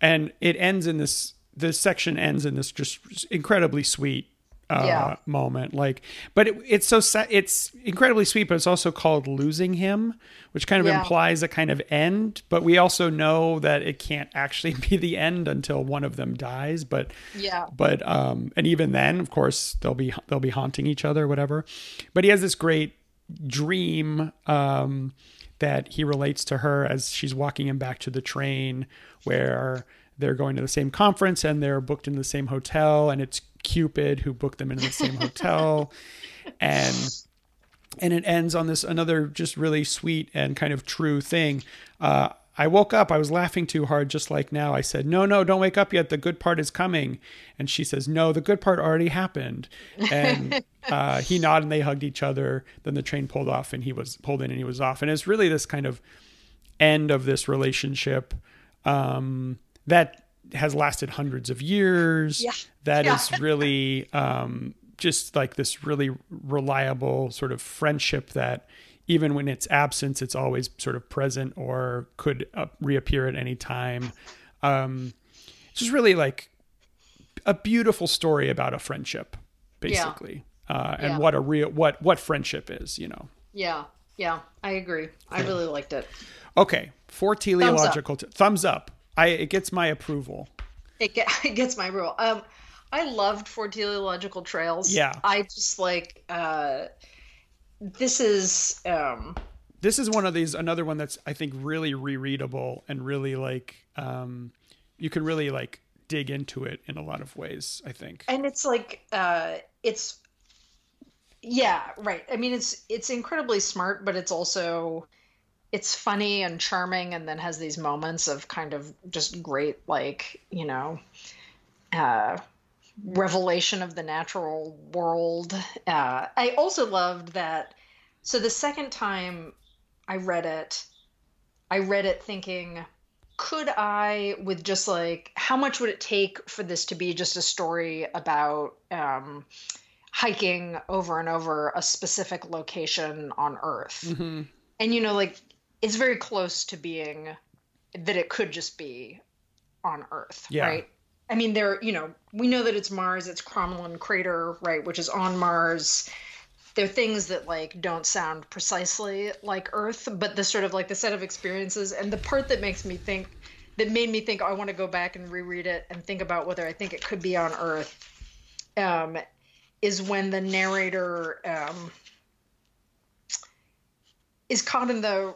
And it ends in this this section ends in this just incredibly sweet uh Yeah. moment like but it, it's so sa- it's incredibly sweet but it's also called losing him which kind of Yeah. implies a kind of end but we also know that it can't actually [laughs] be the end until one of them dies but yeah but um and even then of course they'll be they'll be haunting each other whatever but he has this great dream um that he relates to her as she's walking him back to the train where they're going to the same conference and they're booked in the same hotel and it's cupid who booked them in the same hotel [laughs] and and it ends on this another just really sweet and kind of true thing. Uh, I woke up. I was laughing too hard, just like now. I said, "No, no, don't wake up yet. The good part is coming." And she says, "No, the good part already happened." And [laughs] uh, he nodded, and they hugged each other. Then the train pulled off, and he was pulled in, and he was off. And it's really this kind of end of this relationship um, that has lasted hundreds of years. Yeah. That Yeah. is really um, just like this really reliable sort of friendship that even when it's absence, it's always sort of present or could uh, reappear at any time. Um, it's just really like a beautiful story about a friendship, basically, uh, and Yeah. what a real what what friendship is, you know. yeah yeah i agree i really liked it Okay, four teleological t- thumbs up. I it gets my approval. It, get, [laughs] it gets my rule. Um, I loved four teleological trails. Yeah. I just like uh, this is um, This is one of these another one that's I think really rereadable and really like um, you can really like dig into it in a lot of ways. I think. and it's like uh, it's yeah right. I mean it's it's incredibly smart, but it's also it's funny and charming, and then has these moments of kind of just great like you know. Uh, revelation of the natural world. Uh, I also loved that. So the second time I read it, I read it thinking, could I, with just like, how much would it take for this to be just a story about um, hiking over and over a specific location on Earth? Mm-hmm. And, you know, like, it's very close to being that it could just be on Earth, Yeah. right? I mean, there, you know, we know that it's Mars, it's Crommelin crater, right, which is on Mars. There are things that like don't sound precisely like Earth, but the sort of like the set of experiences and the part that makes me think that made me think I want to go back and reread it and think about whether I think it could be on Earth. Um, is when the narrator um, is caught in the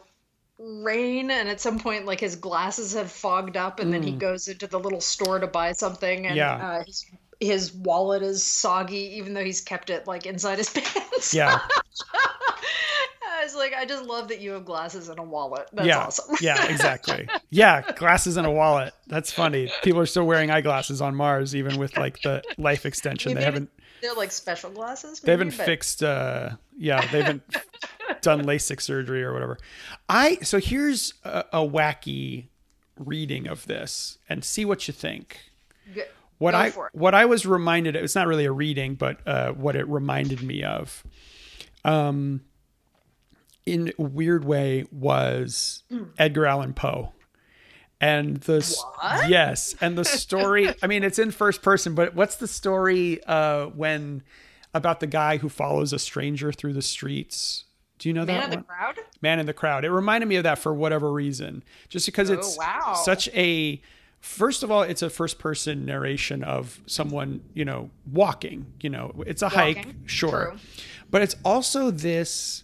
rain and at some point like his glasses have fogged up and then he goes into the little store to buy something and Yeah. uh, his, his wallet is soggy even though he's kept it like inside his [laughs] pants Yeah. [laughs] i was like i just love that you have glasses and a wallet that's yeah. awesome yeah, [laughs] exactly. Yeah, glasses and a wallet. That's funny. People are still wearing eyeglasses on Mars, even with like the life extension. They haven't they're like special glasses they haven't but- fixed uh yeah they haven't [laughs] done lasik surgery or whatever. I so here's a, a wacky reading of this and see what you think. Go- what go i what i was reminded of, it's not really a reading but uh what it reminded me of um in a weird way was Hmm. edgar allan poe and the What? yes. And the story [laughs] i mean it's in first person but what's the story uh when about the guy who follows a stranger through the streets? Do you know man that of the crowd? Man in the crowd. It reminded me of that for whatever reason. Just because it's Oh, wow. such a first of all it's a first person narration of someone you know walking you know it's a hike sure. true. but it's also this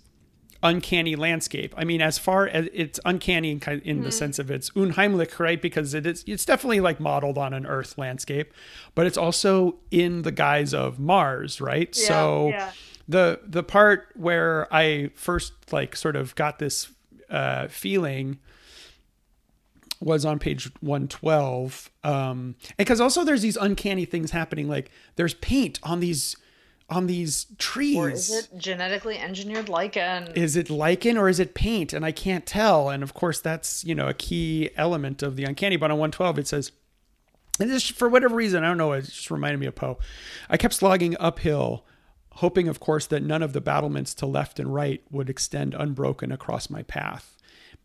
uncanny landscape. I mean, as far as it's uncanny in, in Mm-hmm. the sense of it's unheimlich, right? Because it is, it's definitely like modeled on an Earth landscape, but it's also in the guise of Mars, right? so yeah. the the part where I first like sort of got this uh, feeling was on page 112 um because also there's these uncanny things happening like there's paint on these on these trees or is it genetically engineered lichen? Is it lichen or is it paint? And i can't tell. And of course that's you know a key element of the uncanny. But on 112 it says and this for whatever reason i don't know it just reminded me of poe. I kept slogging uphill hoping of course that none of the battlements to left and right would extend unbroken across my path.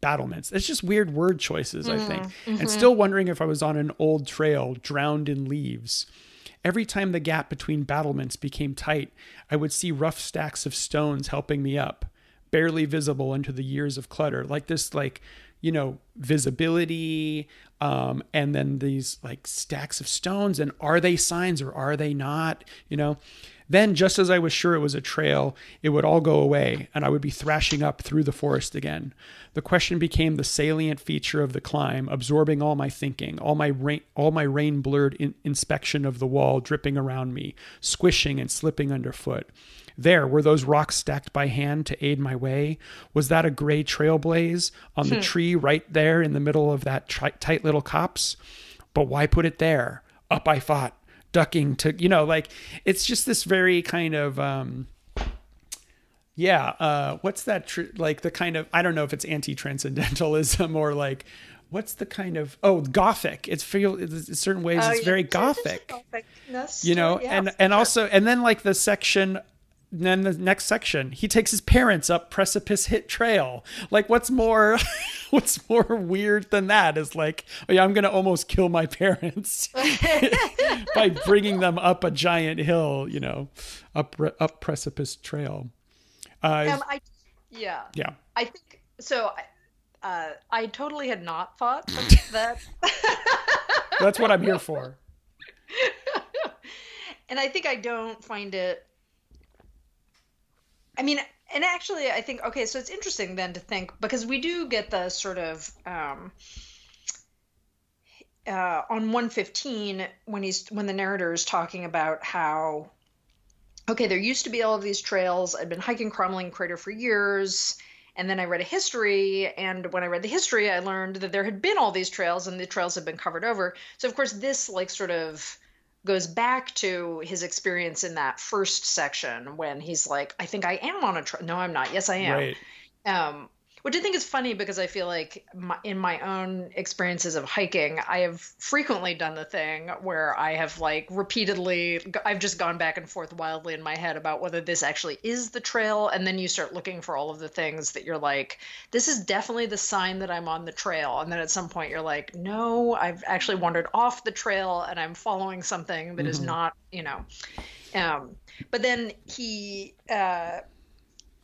Battlements. It's just weird word choices i think. Mm-hmm. And mm-hmm. still wondering if i was on an old trail drowned in leaves Every time the gap between battlements became tight, I would see rough stacks of stones helping me up, barely visible into the years of clutter, like this, like, you know, visibility, um, and then these like stacks of stones. And are they signs or are they not? You know, then just as I was sure it was a trail, it would all go away and I would be thrashing up through the forest again. The question became the salient feature of the climb, absorbing all my thinking, all my rain, all my rain blurred in- inspection of the wall dripping around me, squishing and slipping underfoot. There were those rocks stacked by hand to aid my way. Was that a gray trailblaze on the hmm. tree right there in the middle of that tri- tight little copse? But why put it there? Up I fought, ducking to, you know, like it's just this very kind of, um, yeah, uh, what's that? Tr- like the kind of, I don't know if it's anti transcendentalism [laughs] or like, what's the kind of, oh, gothic. It's feel, in certain ways, Oh, it's yeah. very gothic you know yeah, and and also and then like the section then the next section he takes his parents up precipice hit trail like what's more [laughs] what's more weird than that is like oh yeah i'm gonna almost kill my parents [laughs] by bringing them up a giant hill you know up up precipice trail uh Um, I, yeah, yeah I think so. Uh, I totally had not thought [laughs] that, that's what i'm here for and I think I don't find it. I mean, and actually, I think okay. So it's interesting then to think because we do get the sort of um, uh, on one fifteen when he's when the narrator is talking about how okay, there used to be all of these trails. I'd been hiking Crommelin Crater for years. And then I read a history, and when I read the history, I learned that there had been all these trails, and the trails had been covered over. So, of course, this like sort of goes back to his experience in that first section when he's like, I think I am on a trail. No, I'm not. Yes, I am. Right. Um, which I think is funny because I feel like my, in my own experiences of hiking, I have frequently done the thing where I have like repeatedly, I've just gone back and forth wildly in my head about whether this actually is the trail. And then you start looking for all of the things that you're like, this is definitely the sign that I'm on the trail. And then at some point you're like, no, I've actually wandered off the trail and I'm following something that mm-hmm. is not, you know. Um, but then he, uh,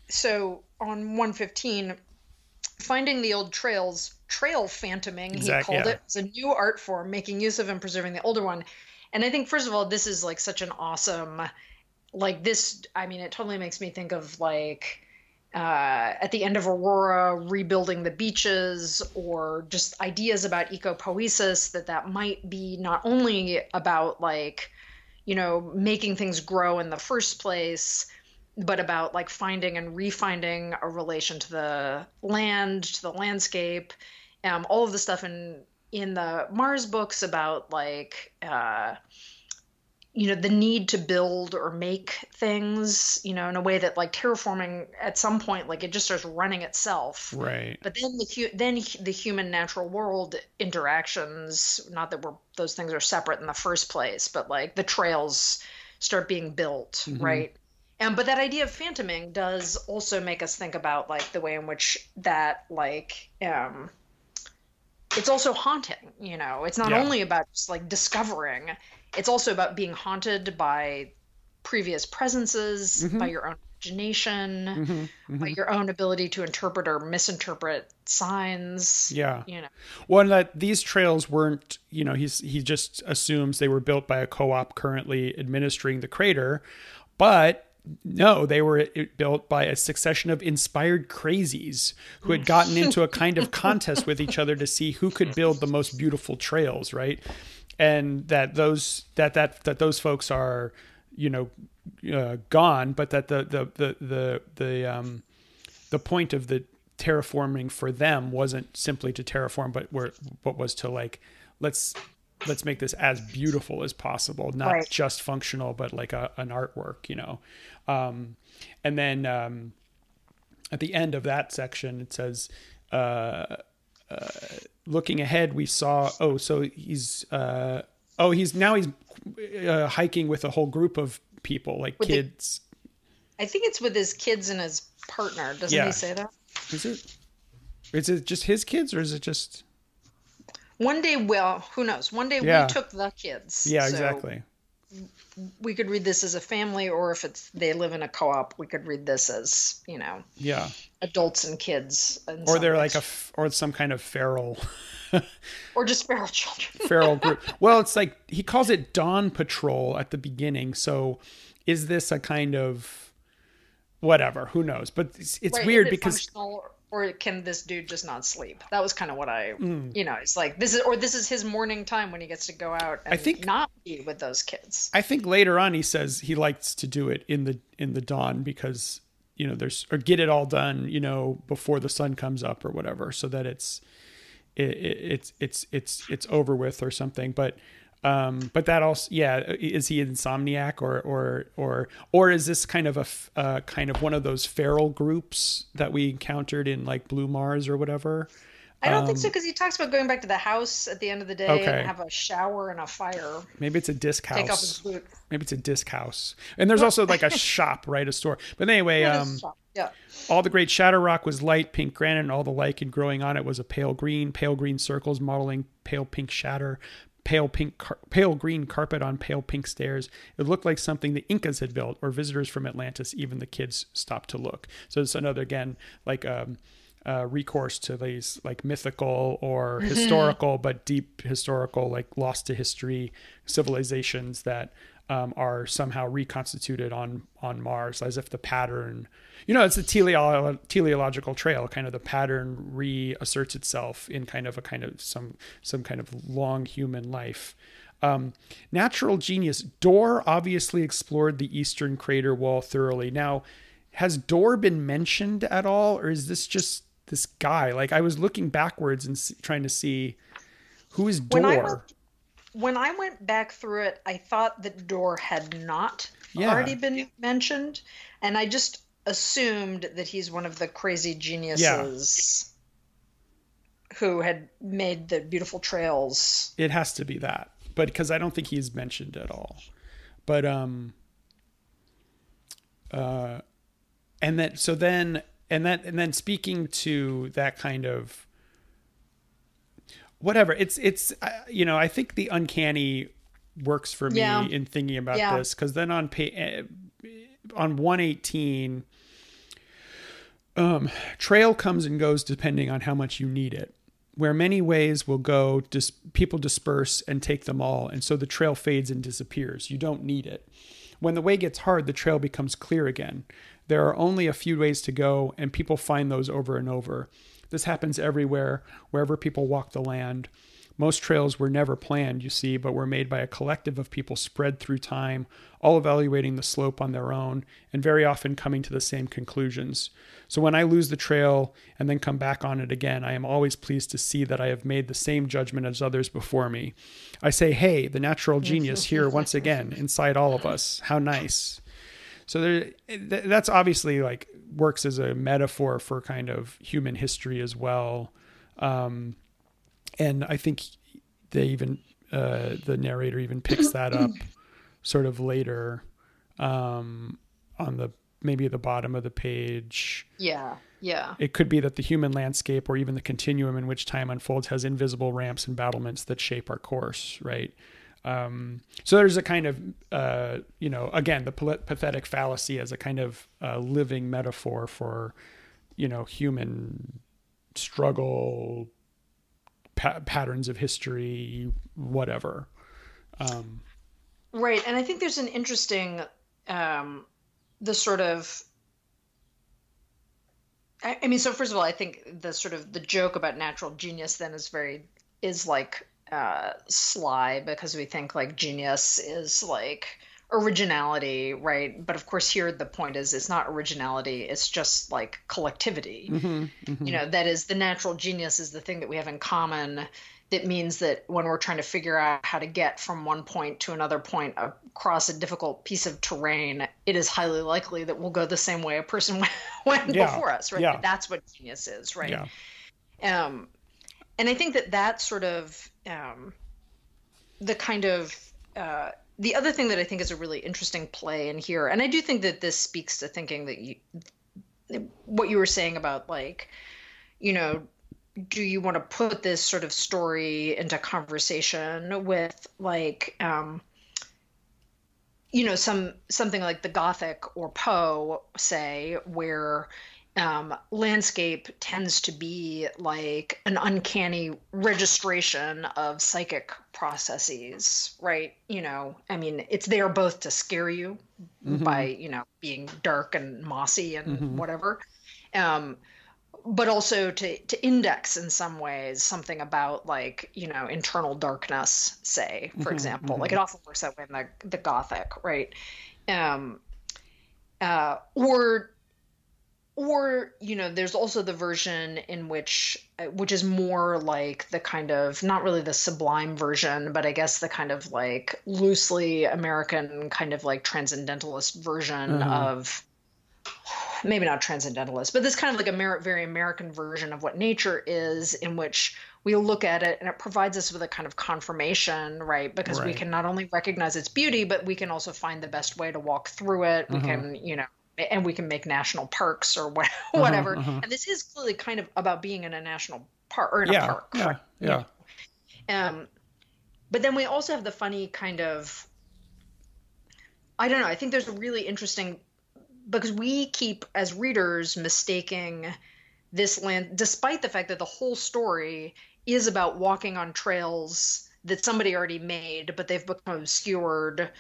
so on 115 finding the old trails, trail phantoming, exactly, he called yeah. it. It's a new art form, making use of and preserving the older one. And I think, first of all, this is like such an awesome, like this. I mean, it totally makes me think of like uh, at the end of Aurora, rebuilding the beaches, or just ideas about ecopoiesis. That that might be not only about like, you know, making things grow in the first place, but about like finding and refinding a relation to the land, to the landscape, um, all of the stuff in in the Mars books about like uh, you know the need to build or make things you know in a way that like terraforming at some point like it just starts running itself. Right. But then the then the human natural world interactions not that we're those things are separate in the first place but like the trails start being built mm-hmm. right um, but that idea of phantoming does also make us think about like the way in which that like um, it's also haunting. You know, it's not yeah. only about just like discovering; it's also about being haunted by previous presences, mm-hmm. by your own imagination, mm-hmm. Mm-hmm. by your own ability to interpret or misinterpret signs. Yeah, you know. Well, that these trails weren't. You know, he's he just assumes they were built by a co-op currently administering the crater, but no, they were built by a succession of inspired crazies who had gotten [laughs] into a kind of contest with each other to see who could build the most beautiful trails, right? And that those that that that those folks are, you know, uh, gone, but that the the the the the um the point of the terraforming for them wasn't simply to terraform, but were what was to like let's let's make this as beautiful as possible, not right. just functional, but like a, an artwork, you know. Um, and then um, at the end of that section, it says, uh, uh, looking ahead, we saw, oh, so he's, uh, oh, he's now he's uh, hiking with a whole group of people, like with kids. The, I think it's with his kids and his partner. Doesn't yeah. he say that? Is it? Is it just his kids or is it just? One day, well, who knows? One day yeah. we took the kids. Yeah, so exactly. We could read this as a family, or if it's they live in a co-op, we could read this as you know, yeah, adults and kids. Or they're ways. like a, or some kind of feral, [laughs] or just feral children. [laughs] feral group. Well, it's like he calls it Dawn Patrol at the beginning. So, is this a kind of whatever? Who knows? But it's, it's right, weird because or can this dude just not sleep? That was kind of what I, mm. you know, it's like this is, or this is his morning time when he gets to go out and I think, not be with those kids. I think later on he says he likes to do it in the in the dawn because you know there's or get it all done you know before the sun comes up or whatever so that it's it, it, it's it's it's it's over with or something. But um, but that also, yeah, is he insomniac or or or or is this kind of a uh, kind of one of those feral groups that we encountered in like Blue Mars or whatever? I don't um, think so because um, he talks about going back to the house at the end of the day okay. and have a shower and a fire. Maybe it's a disc house. Take off his boot. Maybe it's a disc house. And there's also like a [laughs] shop, right? A store. But anyway, um, yeah. All the great shadow rock was light pink granite, and all the lichen growing on it was a pale green. Pale green circles modeling pale pink shatter pale pink, car- pale green carpet on pale pink stairs. It looked like something the Incas had built, or visitors from Atlantis. Even the kids stopped to look. So it's another again like um, uh, recourse to these like mythical or mm-hmm. historical, but deep historical, like lost to history civilizations that um, are somehow reconstituted on on Mars, as if the pattern, you know, it's a teleo- teleological trail. Kind of the pattern reasserts itself in kind of a kind of some some kind of long human life. Um, natural genius. Dor obviously explored the eastern crater wall thoroughly. Now, has Dor been mentioned at all, or is this just this guy? Like I was looking backwards and see, trying to see who is Dor. when I went back through it, I thought that Dor had not Yeah. already been mentioned, and I just assumed that he's one of the crazy geniuses who had made the beautiful trails. It has to be that, but because I don't think he's mentioned at all. But um, uh, and then so then and then and then speaking to that kind of whatever it's it's uh, you know I think the uncanny works for me Yeah. in thinking about Yeah. this because then on pay, eh, on 118 um, trail comes and goes depending on how much you need it. Where many ways will go, dis- people disperse and take them all, and so the trail fades and disappears. You don't need it. When the way gets hard, the trail becomes clear again. There are only a few ways to go, and people find those over and over. This happens everywhere, wherever people walk the land. Most trails were never planned, you see, but were made by a collective of people spread through time, all evaluating the slope on their own, and very often coming to the same conclusions. So when I lose the trail and then come back on it again, I am always pleased to see that I have made the same judgment as others before me. I say, hey, the natural genius here once again, inside all of us. How nice. So there, that's obviously like works as a metaphor for kind of human history as well. Um, and I think they even uh, the narrator even picks that up [clears throat] sort of later um, on the maybe the bottom of the page. Yeah, yeah. It could be that the human landscape or even the continuum in which time unfolds has invisible ramps and battlements that shape our course, right? Um, so there's a kind of, uh, you know, again, the pathetic fallacy as a kind of uh, living metaphor for, you know, human struggle, pa- patterns of history, whatever. Um, Right, and I think there's an interesting, um, the sort of. I, I mean, so first of all, I think the sort of the joke about natural genius then is very is like uh, sly because we think like genius is like originality, right? But of course, here the point is it's not originality; it's just like collectivity. You know, that is the natural genius is the thing that we have in common. That means that when we're trying to figure out how to get from one point to another point across a difficult piece of terrain, it is highly likely that we'll go the same way a person [laughs] went Yeah, before us, right? yeah. That's what genius is, right? yeah. Um, and I think that that sort of um, the kind of uh, the other thing that I think is a really interesting play in here, and I do think that this speaks to thinking that you what you were saying about like you know do you want to put this sort of story into conversation with like um you know some something like the gothic or poe say where um, landscape tends to be like an uncanny registration of psychic processes right? You know i mean it's there both to scare you by you know being dark and mossy and whatever um, but also to to index in some ways something about like you know internal darkness say for example. Like it often works that way in the the gothic right? Um uh or or you know there's also the version in which uh, which is more like the kind of not really the sublime version but i guess the kind of like loosely american kind of like transcendentalist version of maybe not transcendentalist, but this kind of like a very American version of what nature is, in which we look at it and it provides us with a kind of confirmation, right? Because we can not only recognize its beauty, but we can also find the best way to walk through it. We can, you know, and we can make national parks or wha- whatever. And this is clearly kind of about being in a national park or in a Yeah. park. Yeah. [laughs] Yeah. Um, but then we also have the funny kind of, I don't know. I think there's a really interesting because we keep as readers mistaking this land, despite the fact that the whole story is about walking on trails that somebody already made, but they've become obscured.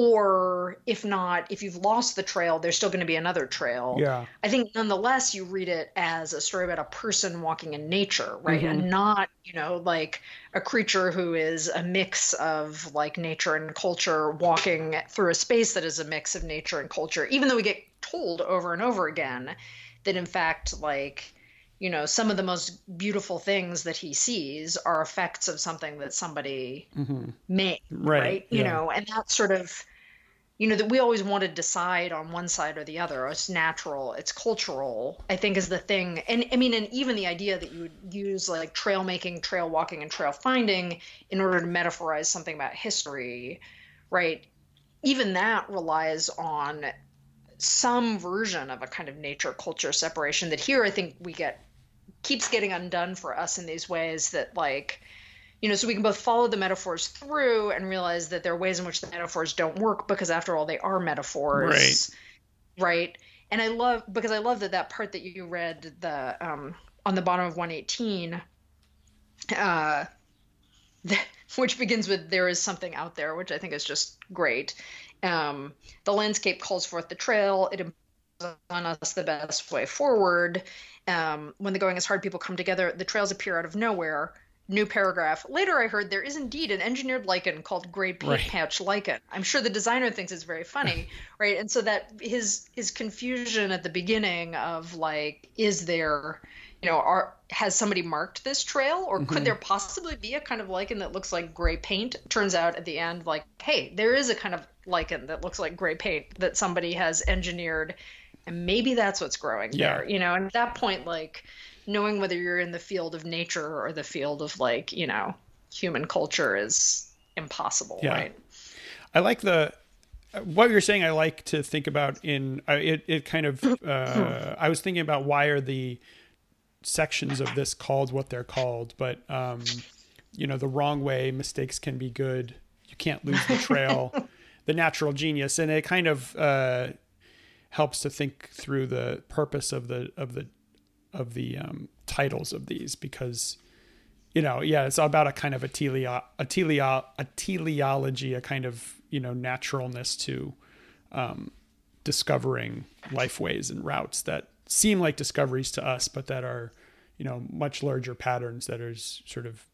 Or if not, if you've lost the trail, there's still going to be another trail. Yeah. I think nonetheless you read it as a story about a person walking in nature, right? Mm-hmm. And not, you know, like a creature who is a mix of like nature and culture walking through a space that is a mix of nature and culture, even though we get told over and over again that in fact, like, you know some of the most beautiful things that he sees are effects of something that somebody mm-hmm. made right, right? you yeah. know and that sort of you know that we always want to decide on one side or the other it's natural it's cultural i think is the thing and i mean and even the idea that you would use like trail making trail walking and trail finding in order to metaphorize something about history right even that relies on some version of a kind of nature culture separation that here i think we get keeps getting undone for us in these ways that like you know, so we can both follow the metaphors through and realize that there are ways in which the metaphors don't work because after all they are metaphors. Right. Right. And I love because I love that that part that you read the um on the bottom of 118 uh the, [laughs] which begins with there is something out there which I think is just great. Um the landscape calls forth the trail, it imposes on us the best way forward. Um, when the going is hard, people come together. The trails appear out of nowhere new paragraph. Later, I heard there is indeed an engineered lichen called gray paint right. patch lichen. I'm sure the designer thinks it's very funny, [laughs] right? And so that his his confusion at the beginning of like, is there, you know, are has somebody marked this trail, or mm-hmm. could there possibly be a kind of lichen that looks like gray paint? Turns out at the end, like, hey, there is a kind of lichen that looks like gray paint that somebody has engineered, and maybe that's what's growing yeah. there, you know. And at that point, like knowing whether you're in the field of nature or the field of like you know human culture is impossible yeah. right i like the what you're saying i like to think about in uh, it, it kind of [coughs] uh, i was thinking about why are the sections of this called what they're called but um, you know the wrong way mistakes can be good you can't lose the trail [laughs] the natural genius and it kind of uh, helps to think through the purpose of the of the of the um, titles of these because you know yeah it's about a kind of a, teleo- a, teleo- a teleology a kind of you know naturalness to um, discovering life ways and routes that seem like discoveries to us but that are you know much larger patterns that are sort of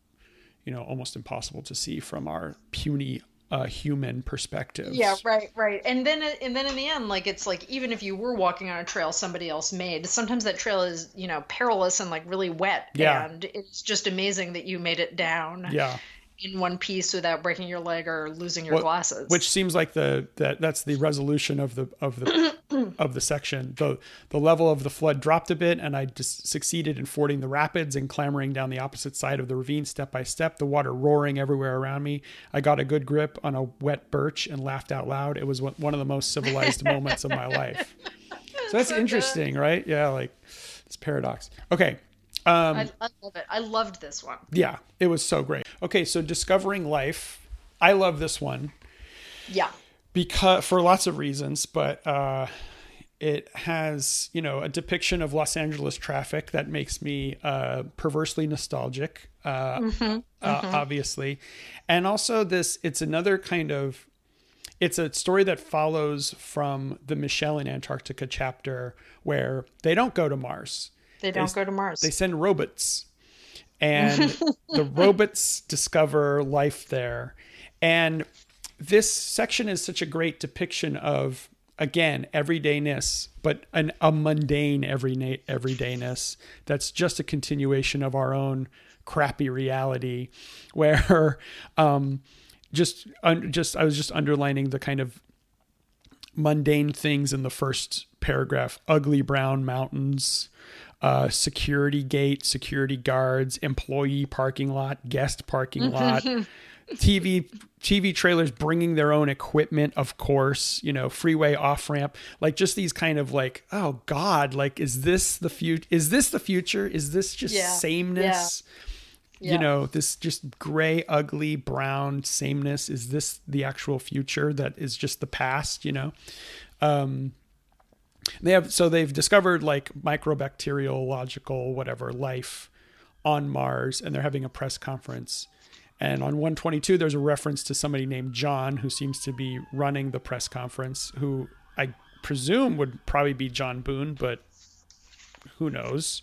you know almost impossible to see from our puny a human perspective. Yeah, right, right. And then and then in the end like it's like even if you were walking on a trail somebody else made, sometimes that trail is, you know, perilous and like really wet yeah. and it's just amazing that you made it down. Yeah in one piece without breaking your leg or losing your what, glasses. Which seems like the that that's the resolution of the of the [coughs] of the section. the The level of the flood dropped a bit, and I just succeeded in fording the rapids and clambering down the opposite side of the ravine step by step. The water roaring everywhere around me. I got a good grip on a wet birch and laughed out loud. It was one of the most civilized [laughs] moments of my life. So that's interesting, right? Yeah, like it's paradox. Okay, um, I, I love it. I loved this one. Yeah, it was so great. Okay, so discovering life. I love this one. Yeah. Because for lots of reasons, but uh, it has you know a depiction of Los Angeles traffic that makes me uh, perversely nostalgic. Uh, mm-hmm, uh, mm-hmm. obviously, and also this. It's another kind of. It's a story that follows from the Michel in Antarctica chapter where they don't go to Mars they don't they, go to Mars. They send robots, and [laughs] the robots discover life there. And this section is such a great depiction of again everydayness but an, a mundane every everydayness that's just a continuation of our own crappy reality [laughs] where um just un, just I was just underlining the kind of mundane things in the first paragraph ugly brown mountains uh, security gate, security guards, employee parking lot, guest parking lot, [laughs] TV TV trailers bringing their own equipment, of course, you know, freeway off ramp, like just these kind of like, oh God, like is this the future? Is this the future? Is this just yeah. sameness? Yeah. You know, this just gray, ugly, brown sameness. Is this the actual future that is just the past? You know. Um, they have so they've discovered like microbacteriological whatever life on Mars, and they're having a press conference. And on 122, there's a reference to somebody named John who seems to be running the press conference, who I presume would probably be John Boone, but who knows?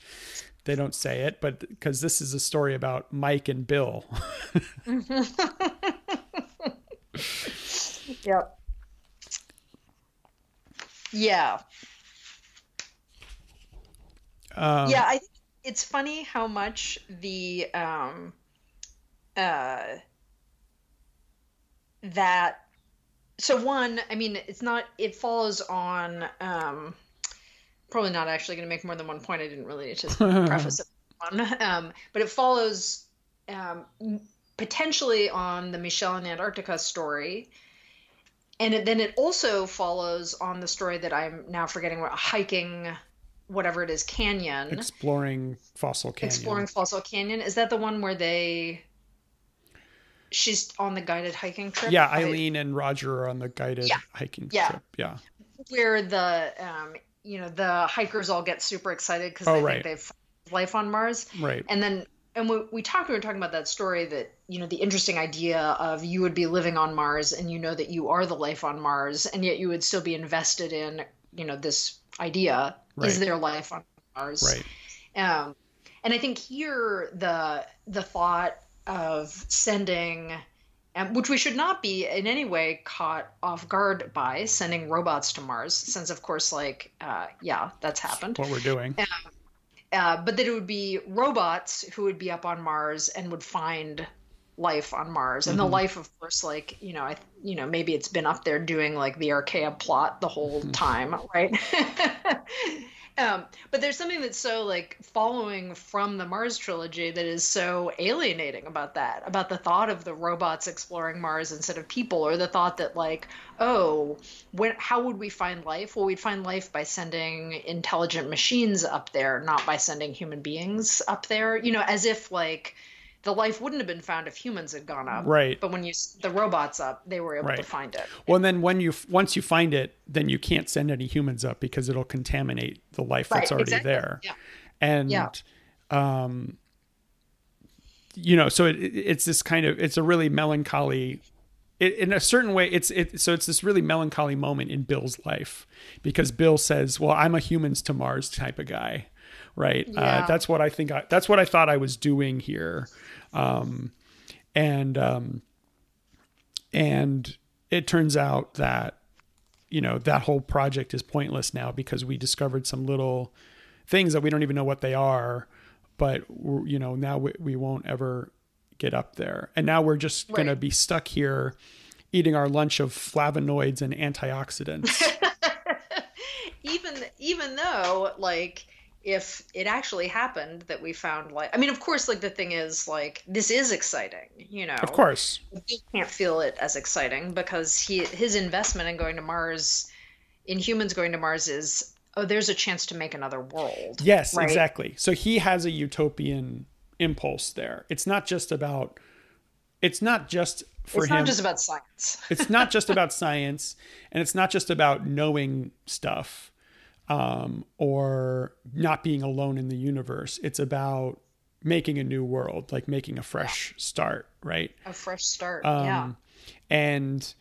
They don't say it, but because this is a story about Mike and Bill. [laughs] yep. Yeah. Um, yeah, I think it's funny how much the um uh that so one i mean it's not it follows on um probably not actually going to make more than one point. I didn't really need to [laughs] preface it one. Um but it follows um potentially on the michel in antarctica story. And it, then it also follows on the story that i'm now forgetting what hiking whatever it is canyon. Exploring fossil canyon. Exploring fossil canyon. Is that the one where they she's on the guided hiking trip? Yeah eileen and roger are on the guided Yeah. hiking Yeah. trip yeah. Where the um you know the hikers all get super excited because Oh, they right. think they've life on mars. Right. And then and we, we talked we were talking about that story that you know the interesting idea of you would be living on mars and you know that you are the life on mars and yet you would still be invested in you know this idea is Right. there life on mars right um, and I think here the the thought of sending, um, which we should not be in any way caught off guard by, sending robots to Mars, since of course, like, uh, yeah, that's happened. what we're doing Uh, but that it would be robots who would be up on Mars and would find life on Mars, and the life, of course, like you know, I you know maybe it's been up there doing like the Archaea plot the whole [laughs] time, right? [laughs] um, but there's something that's so like following from the Mars trilogy that is so alienating about that, about the thought of the robots exploring Mars instead of people, or the thought that like, oh, when how would we find life? Well, we'd find life by sending intelligent machines up there, not by sending human beings up there. You know, as if like the life wouldn't have been found if humans had gone up. Right. But when you the robots up, they were able to find it. well and then when you once you find it then you can't send any humans up because it'll contaminate the life that's already exactly. there Yeah. and Yeah. um you know so it, it- it's this kind of it's a really melancholy it, in a certain way it's it so it's this really melancholy moment in bill's life because bill says well i'm a humans to mars type of guy right uh, that's what i think I, that's what i thought i was doing here um and um and it turns out that you know that whole project is pointless now because we discovered some little things that we don't even know what they are but you know now we, we won't ever get up there. And now we're just going to be stuck here eating our lunch of flavonoids and antioxidants. [laughs] Even even though like if it actually happened that we found like i mean of course like the thing is like this is exciting you know? Of course. He can't feel it as exciting because he his investment in going to mars in humans going to mars is oh there's a chance to make another world. Yes right? exactly. So he has a utopian impulse there. It's not just about it's not just for it's him. It's not just about science. It's not just [laughs] about science and it's not just about knowing stuff um, or not being alone in the universe. It's about making a new world like making a fresh start right? A fresh start um, yeah. and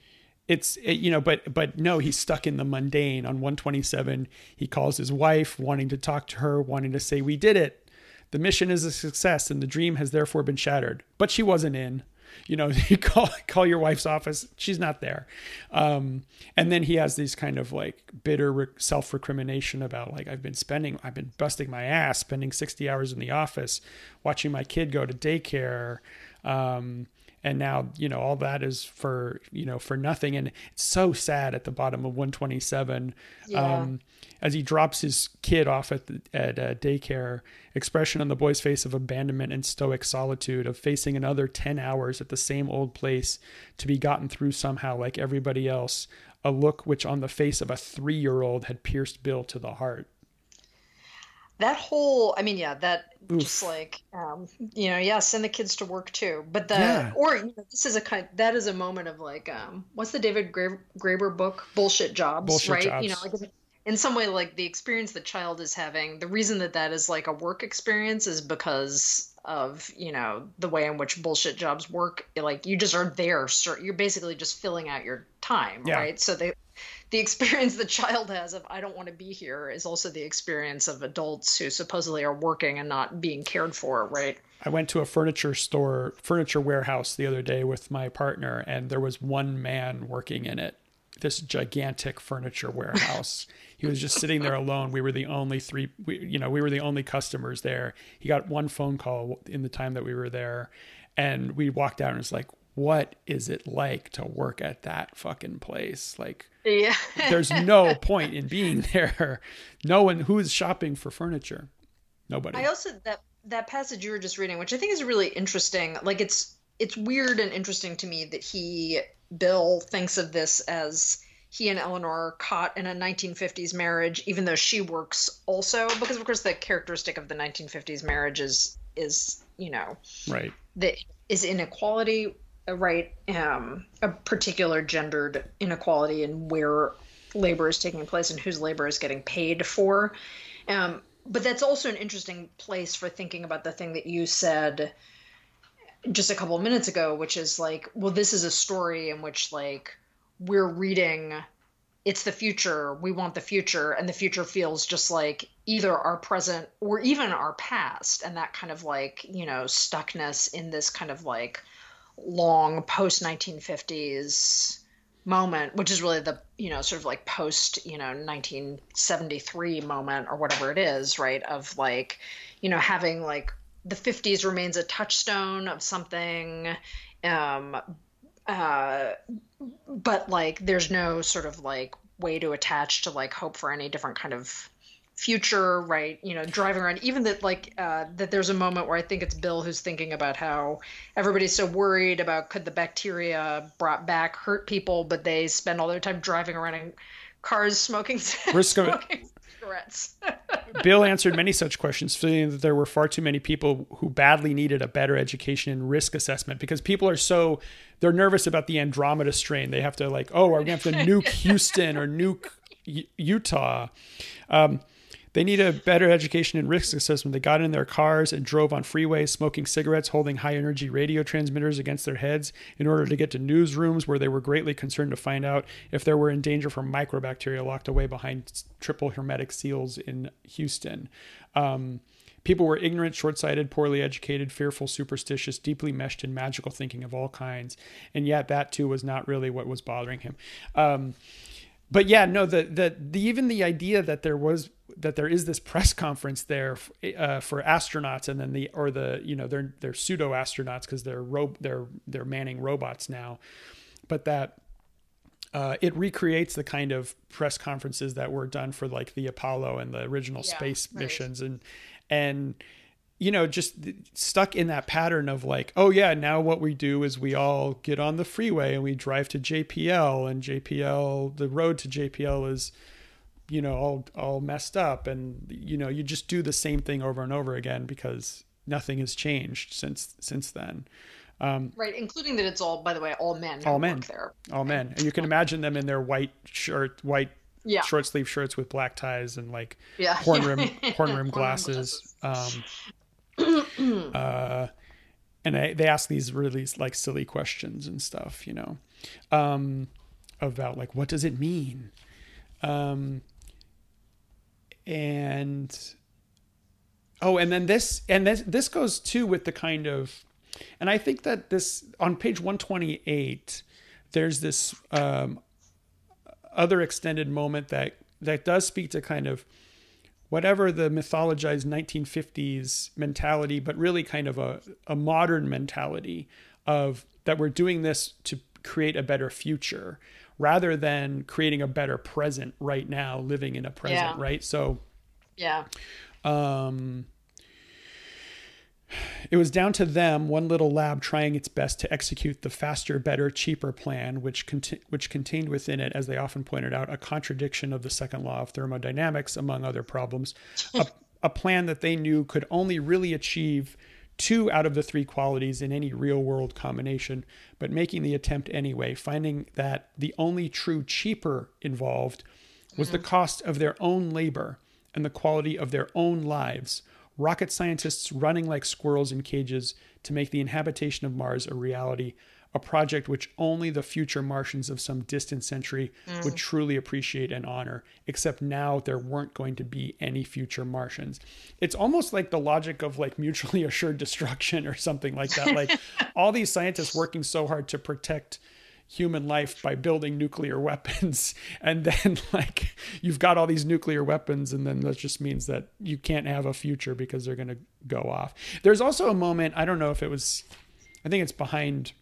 it's it, you know but but no he's stuck in the mundane. On 127 he calls his wife wanting to talk to her wanting to say we did it. The mission is a success and the dream has therefore been shattered. But she wasn't in you know [laughs] you call call your wife's office she's not there. Um, and then he has these kind of like bitter re- self-recrimination about like i've been spending i've been busting my ass spending 60 hours in the office watching my kid go to daycare. Um, and now you know all that is for you know for nothing. And it's so sad at the bottom of 127 Yeah. um, as he drops his kid off at the, at uh, daycare expression on the boy's face of abandonment and stoic solitude of facing another 10 hours at the same old place to be gotten through somehow like everybody else a look which on the face of a three-year-old had pierced bill to the heart that whole i mean yeah that Oof. just like um you know yeah send the kids to work too but the Yeah. or you know, this is a kind that is a moment of like um what's the david Gra- graeber book bullshit jobs Bullshit right you know like in some way like the experience the child is having the reason that that is like a work experience is because of you know the way in which bullshit jobs work like you just are there sir you're basically just filling out your time Yeah. right so they the experience [laughs] the child has of I don't want to be here is also the experience of adults who supposedly are working and not being cared for, right? I went to a furniture store, furniture warehouse the other day with my partner, and there was one man working in it. this gigantic furniture warehouse. [laughs] he was just sitting there alone. We were the only three, we, you know, we were the only customers there. He got one phone call in the time that we were there, and we walked out and it's like, what is it like to work at that fucking place? Like, yeah. there's [laughs] no point in being [laughs] there. No one who is shopping for furniture. Nobody. I also that that passage you were just reading, which I think is really interesting. Like it's it's weird and interesting to me that he Bill thinks of this as he and Eleanor are caught in a 1950s marriage, even though she works also, because of course the characteristic of the 1950s marriage is is you know right that is inequality right um, a particular gendered inequality in where labor is taking place and whose labor is getting paid for. Um, but that's also an interesting place for thinking about the thing that you said just a couple of minutes ago which is like well this is a story in which like we're reading it's the future. We want the future. And the future feels just like either our present or even our past. And that kind of like you know stuckness in this kind of like long post 1950s moment which is really the you know sort of like post you know 1973 moment or whatever it is right? Of like you know having like the 50s remains a touchstone of something um uh but like there's no sort of like way to attach to like hope for any different kind of future right you know driving around even that like uh, that there's a moment where i think it's bill who's thinking about how everybody's so worried about could the bacteria brought back hurt people but they spend all their time driving around in cars smoking, [laughs] smoking cigarettes. [laughs] Bill answered many such questions feeling that there were far too many people who badly needed a better education and risk assessment because people are so they're nervous about the andromeda strain. They have to like oh are we going to have to nuke [laughs] houston or nuke utah? Um, they need a better education and risk assessment. They got in their cars and drove on freeways, smoking cigarettes, holding high energy radio transmitters against their heads in order to get to newsrooms where they were greatly concerned to find out if they were in danger from microbacteria locked away behind triple hermetic seals in Houston. Um, People were ignorant, short sighted, poorly educated, fearful, superstitious, deeply meshed in magical thinking of all kinds. And yet, that too was not really what was bothering him. Um, but yeah, no, the, the, the even the idea that there was that there is this press conference there uh, for astronauts, and then the or the you know they're they're pseudo astronauts because they're ro- they're they're manning robots now, but that uh, it recreates the kind of press conferences that were done for like the Apollo and the original yeah, space right. missions, and and you know, just stuck in that pattern of like, oh yeah, now what we do is we all get on the freeway and we drive to JPL, and JPL, the road to JPL is, you know, all all messed up, and you know, you just do the same thing over and over again because nothing has changed since since then. Um, right, including that it's all, by the way, all men. All men there. All men, and you can imagine them in their white shirt, white yeah. short sleeve shirts with black ties and like yeah. horn [laughs] rim horn rim glasses. Um, [clears throat] uh, and I, they ask these really like silly questions and stuff, you know, um, about like what does it mean, um, and oh, and then this and this this goes too with the kind of, and I think that this on page one twenty eight, there's this um, other extended moment that that does speak to kind of whatever the mythologized 1950s mentality, but really kind of a, a modern mentality of that we're doing this to create a better future rather than creating a better present right now, living in a present, yeah. right? So, yeah. Um, it was down to them, one little lab trying its best to execute the faster, better, cheaper plan, which, cont- which contained within it, as they often pointed out, a contradiction of the second law of thermodynamics, among other problems. a, a plan that they knew could only really achieve two out of the three qualities in any real world combination, but making the attempt anyway, finding that the only true cheaper involved was mm-hmm. the cost of their own labor and the quality of their own lives rocket scientists running like squirrels in cages to make the inhabitation of Mars a reality, a project which only the future Martians of some distant century mm. would truly appreciate and honor, except now there weren't going to be any future Martians. It's almost like the logic of like mutually [laughs] assured destruction or something like that. Like [laughs] all these scientists working so hard to protect human life by building nuclear weapons. [laughs] And then like you've got all these nuclear weapons and then that just means that you can't have a future because they're going to go off. There's also a moment i don't know if it was i think it's behind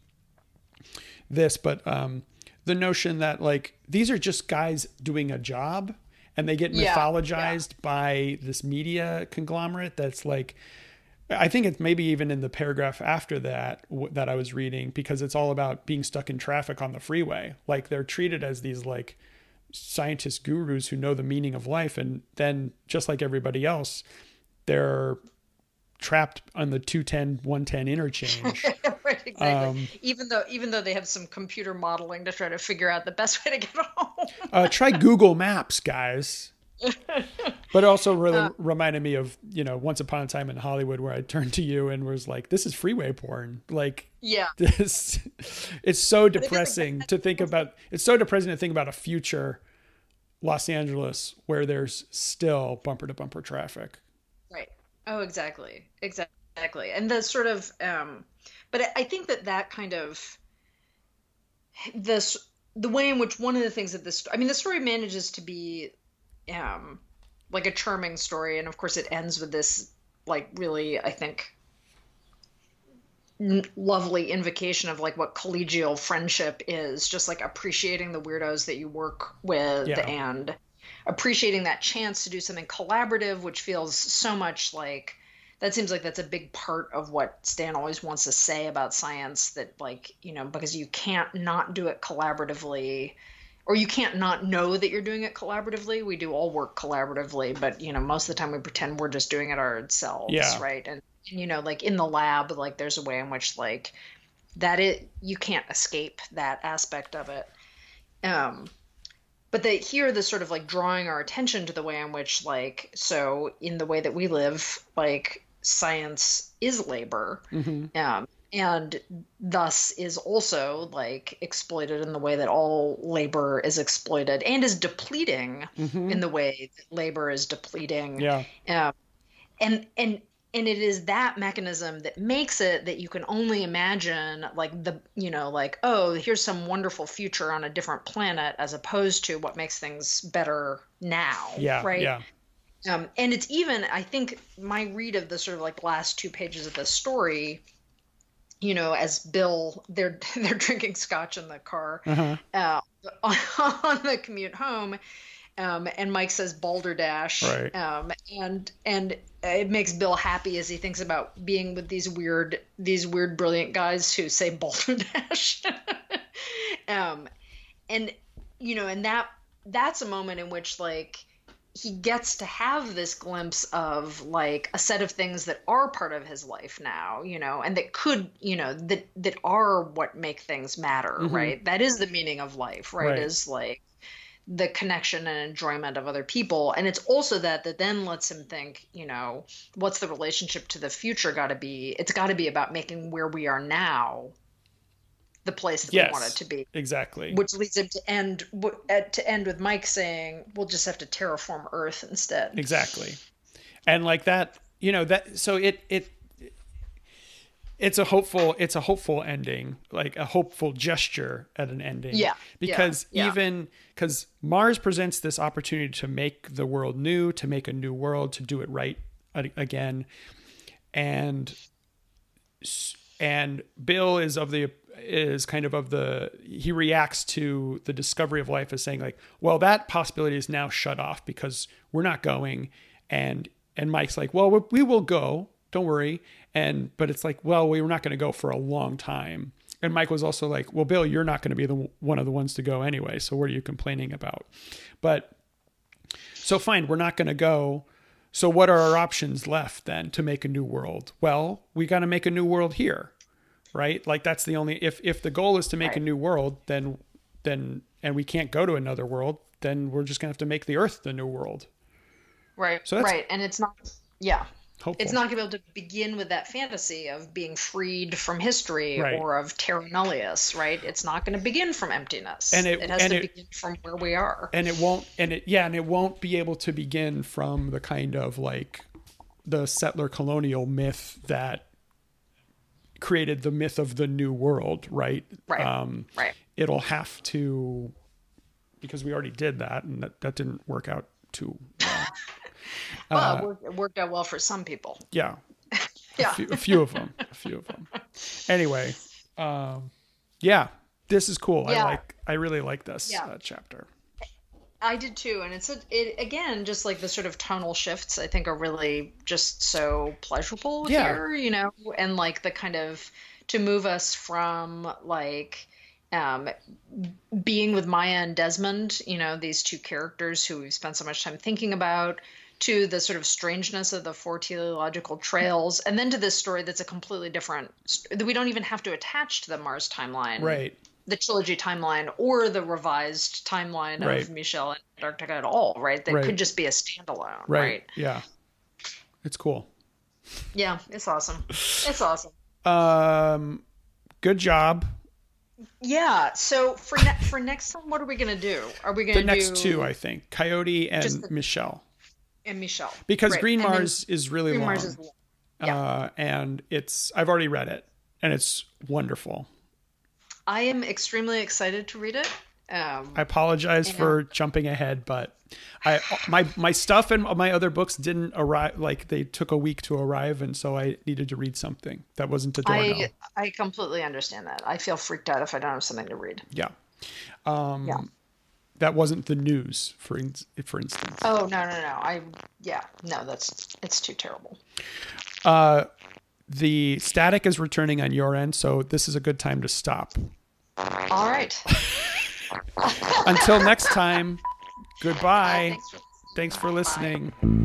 this but um the notion that like these are just guys doing a job and they get Yeah, mythologized by this media conglomerate that's like I think it's maybe even in the paragraph after that w- that I was reading because it's all about being stuck in traffic on the freeway. Like they're treated as these like scientist gurus who know the meaning of life and then just like everybody else they're trapped on the 210 110 interchange. [laughs] right, exactly. Um, even though even though they have some computer modeling to try to figure out the best way to get [laughs] home. uh, try Google Maps, guys. [laughs] but it also really reminded me of you know once upon a time in Hollywood where I turned to you and was like, "This is freeway porn." Like yeah. [laughs] this, it's so depressing to think about. It's so depressing to think about a future Los Angeles where there's still bumper to bumper traffic. Right. Oh, exactly. Exactly. And the sort of, um, but I- I think that that kind of this the way in which one of the things that this I mean the story manages to be um like a charming story and of course it ends with this like really I think n- lovely invocation of like what collegial friendship is just like appreciating the weirdos that you work with Yeah. and appreciating that chance to do something collaborative which feels so much like that seems like that's a big part of what Stan always wants to say about science that like you know because you can't not do it collaboratively or you can't not know that you're doing it collaboratively. We do all work collaboratively but you know most of the time we pretend we're just doing it ourselves Yeah. right? And, and you know like in the lab like there's a way in which like that it you can't escape that aspect of it. Um but that here the sort of like drawing our attention to the way in which like so in the way that we live like science is labor. Um, and thus is also like exploited in the way that all labor is exploited and is depleting in the way that labor is depleting Yeah. um, and and and it is that mechanism that makes it that you can only imagine like the you know like oh here's some wonderful future on a different planet as opposed to what makes things better now Yeah. right Yeah. um, and it's even i think my read of the sort of like last two pages of the story you know as bill they're [laughs] they're drinking scotch in the car Uh-huh. uh, [laughs] on the commute home um, and Mike says balderdash, Right. um, and and it makes Bill happy as he thinks about being with these weird these weird brilliant guys who say balderdash, [laughs] um, and you know, and that that's a moment in which like he gets to have this glimpse of like a set of things that are part of his life now you know and that could you know that that are what make things matter mm-hmm. right? That is the meaning of life right, Right. is like the connection and enjoyment of other people. And it's also that that then lets him think you know what's the relationship to the future got to be? It's got to be about making where we are now the place that Yes. we want it to be Exactly. which leads him to end to end with Mike saying, "We'll just have to terraform Earth instead." exactly and like that you know that so it it it's a hopeful it's a hopeful ending like a hopeful gesture at an ending Yeah, because yeah, yeah. even because mars presents this opportunity to make the world new to make a new world to do it right again and and bill is of the is kind of of the he reacts to the discovery of life as saying like well that possibility is now shut off because we're not going. And and mike's like well we- will go. Don't worry. And but it's like well we were not going to go for a long time. And mike was also like well bill you're not going to be the one of the ones to go anyway. So what are you complaining about? But so fine, we're not going to go. So what are our options left then to make a new world? Well, we got to make a new world here, right? Like that's the only if if the goal is to make a new world, then then and we can't go to another world, then we're just going to have to make the earth the new world. Right. So right, and it's not. Yeah, Hopeful. it's not going to be able to begin with that fantasy of being freed from history Right. or of terra nullius. Right. It's not going to begin from emptiness. And it- has and to it- begin from where we are. and it won't and it yeah, and it won't be able to begin from the kind of like the settler colonial myth that created the myth of the new world, right? Right. Um right. it'll have to because we already did that and that, that didn't work out too well. [laughs] Well, Uh, it worked, it worked out well for some people. yeah, [laughs] Yeah. a few, a few of them, a few of them. Anyway, um, yeah, this is cool. I like. I really like this Yeah. uh, chapter. I did too, and it's a, it again just like the sort of tonal shifts. I think are really just so pleasurable Yeah. here, you know, and like the kind of to move us from like um, being with Maya and Desmond, you know, these two characters who we've spent so much time thinking about, to the sort of strangeness of the four teleological trails, and then to this story that's a completely different. That we don't even have to attach to the Mars timeline, Right. The trilogy timeline or the revised timeline Right. of Michel and Antarctica at all, right? That Right. could just be a standalone, Right. right? Yeah. It's cool. Yeah, it's awesome. It's awesome. Um, good job. Yeah. So for ne- for next time, what are we gonna do? Are we gonna the next two, I think, Coyote and the- Michel, and Michel because Right. Green Mars is really Green long, Mars is long. yeah. uh, and it's I've already read it, and it's wonderful. I am extremely excited to read it. Um, I apologize for jumping ahead, but I my my stuff and my other books didn't arrive. Like they took a week to arrive, and so I needed to read something that wasn't Adorno. I I completely understand that. I feel freaked out if I don't have something to read. yeah, um, Yeah. that wasn't the news. For in, for instance, Oh no no no! I yeah no that's it's too terrible. uh, the static is returning on your end, so this is a good time to stop. All right. [laughs] Until next time, goodbye. Thanks, for, thanks for, listening. Bye.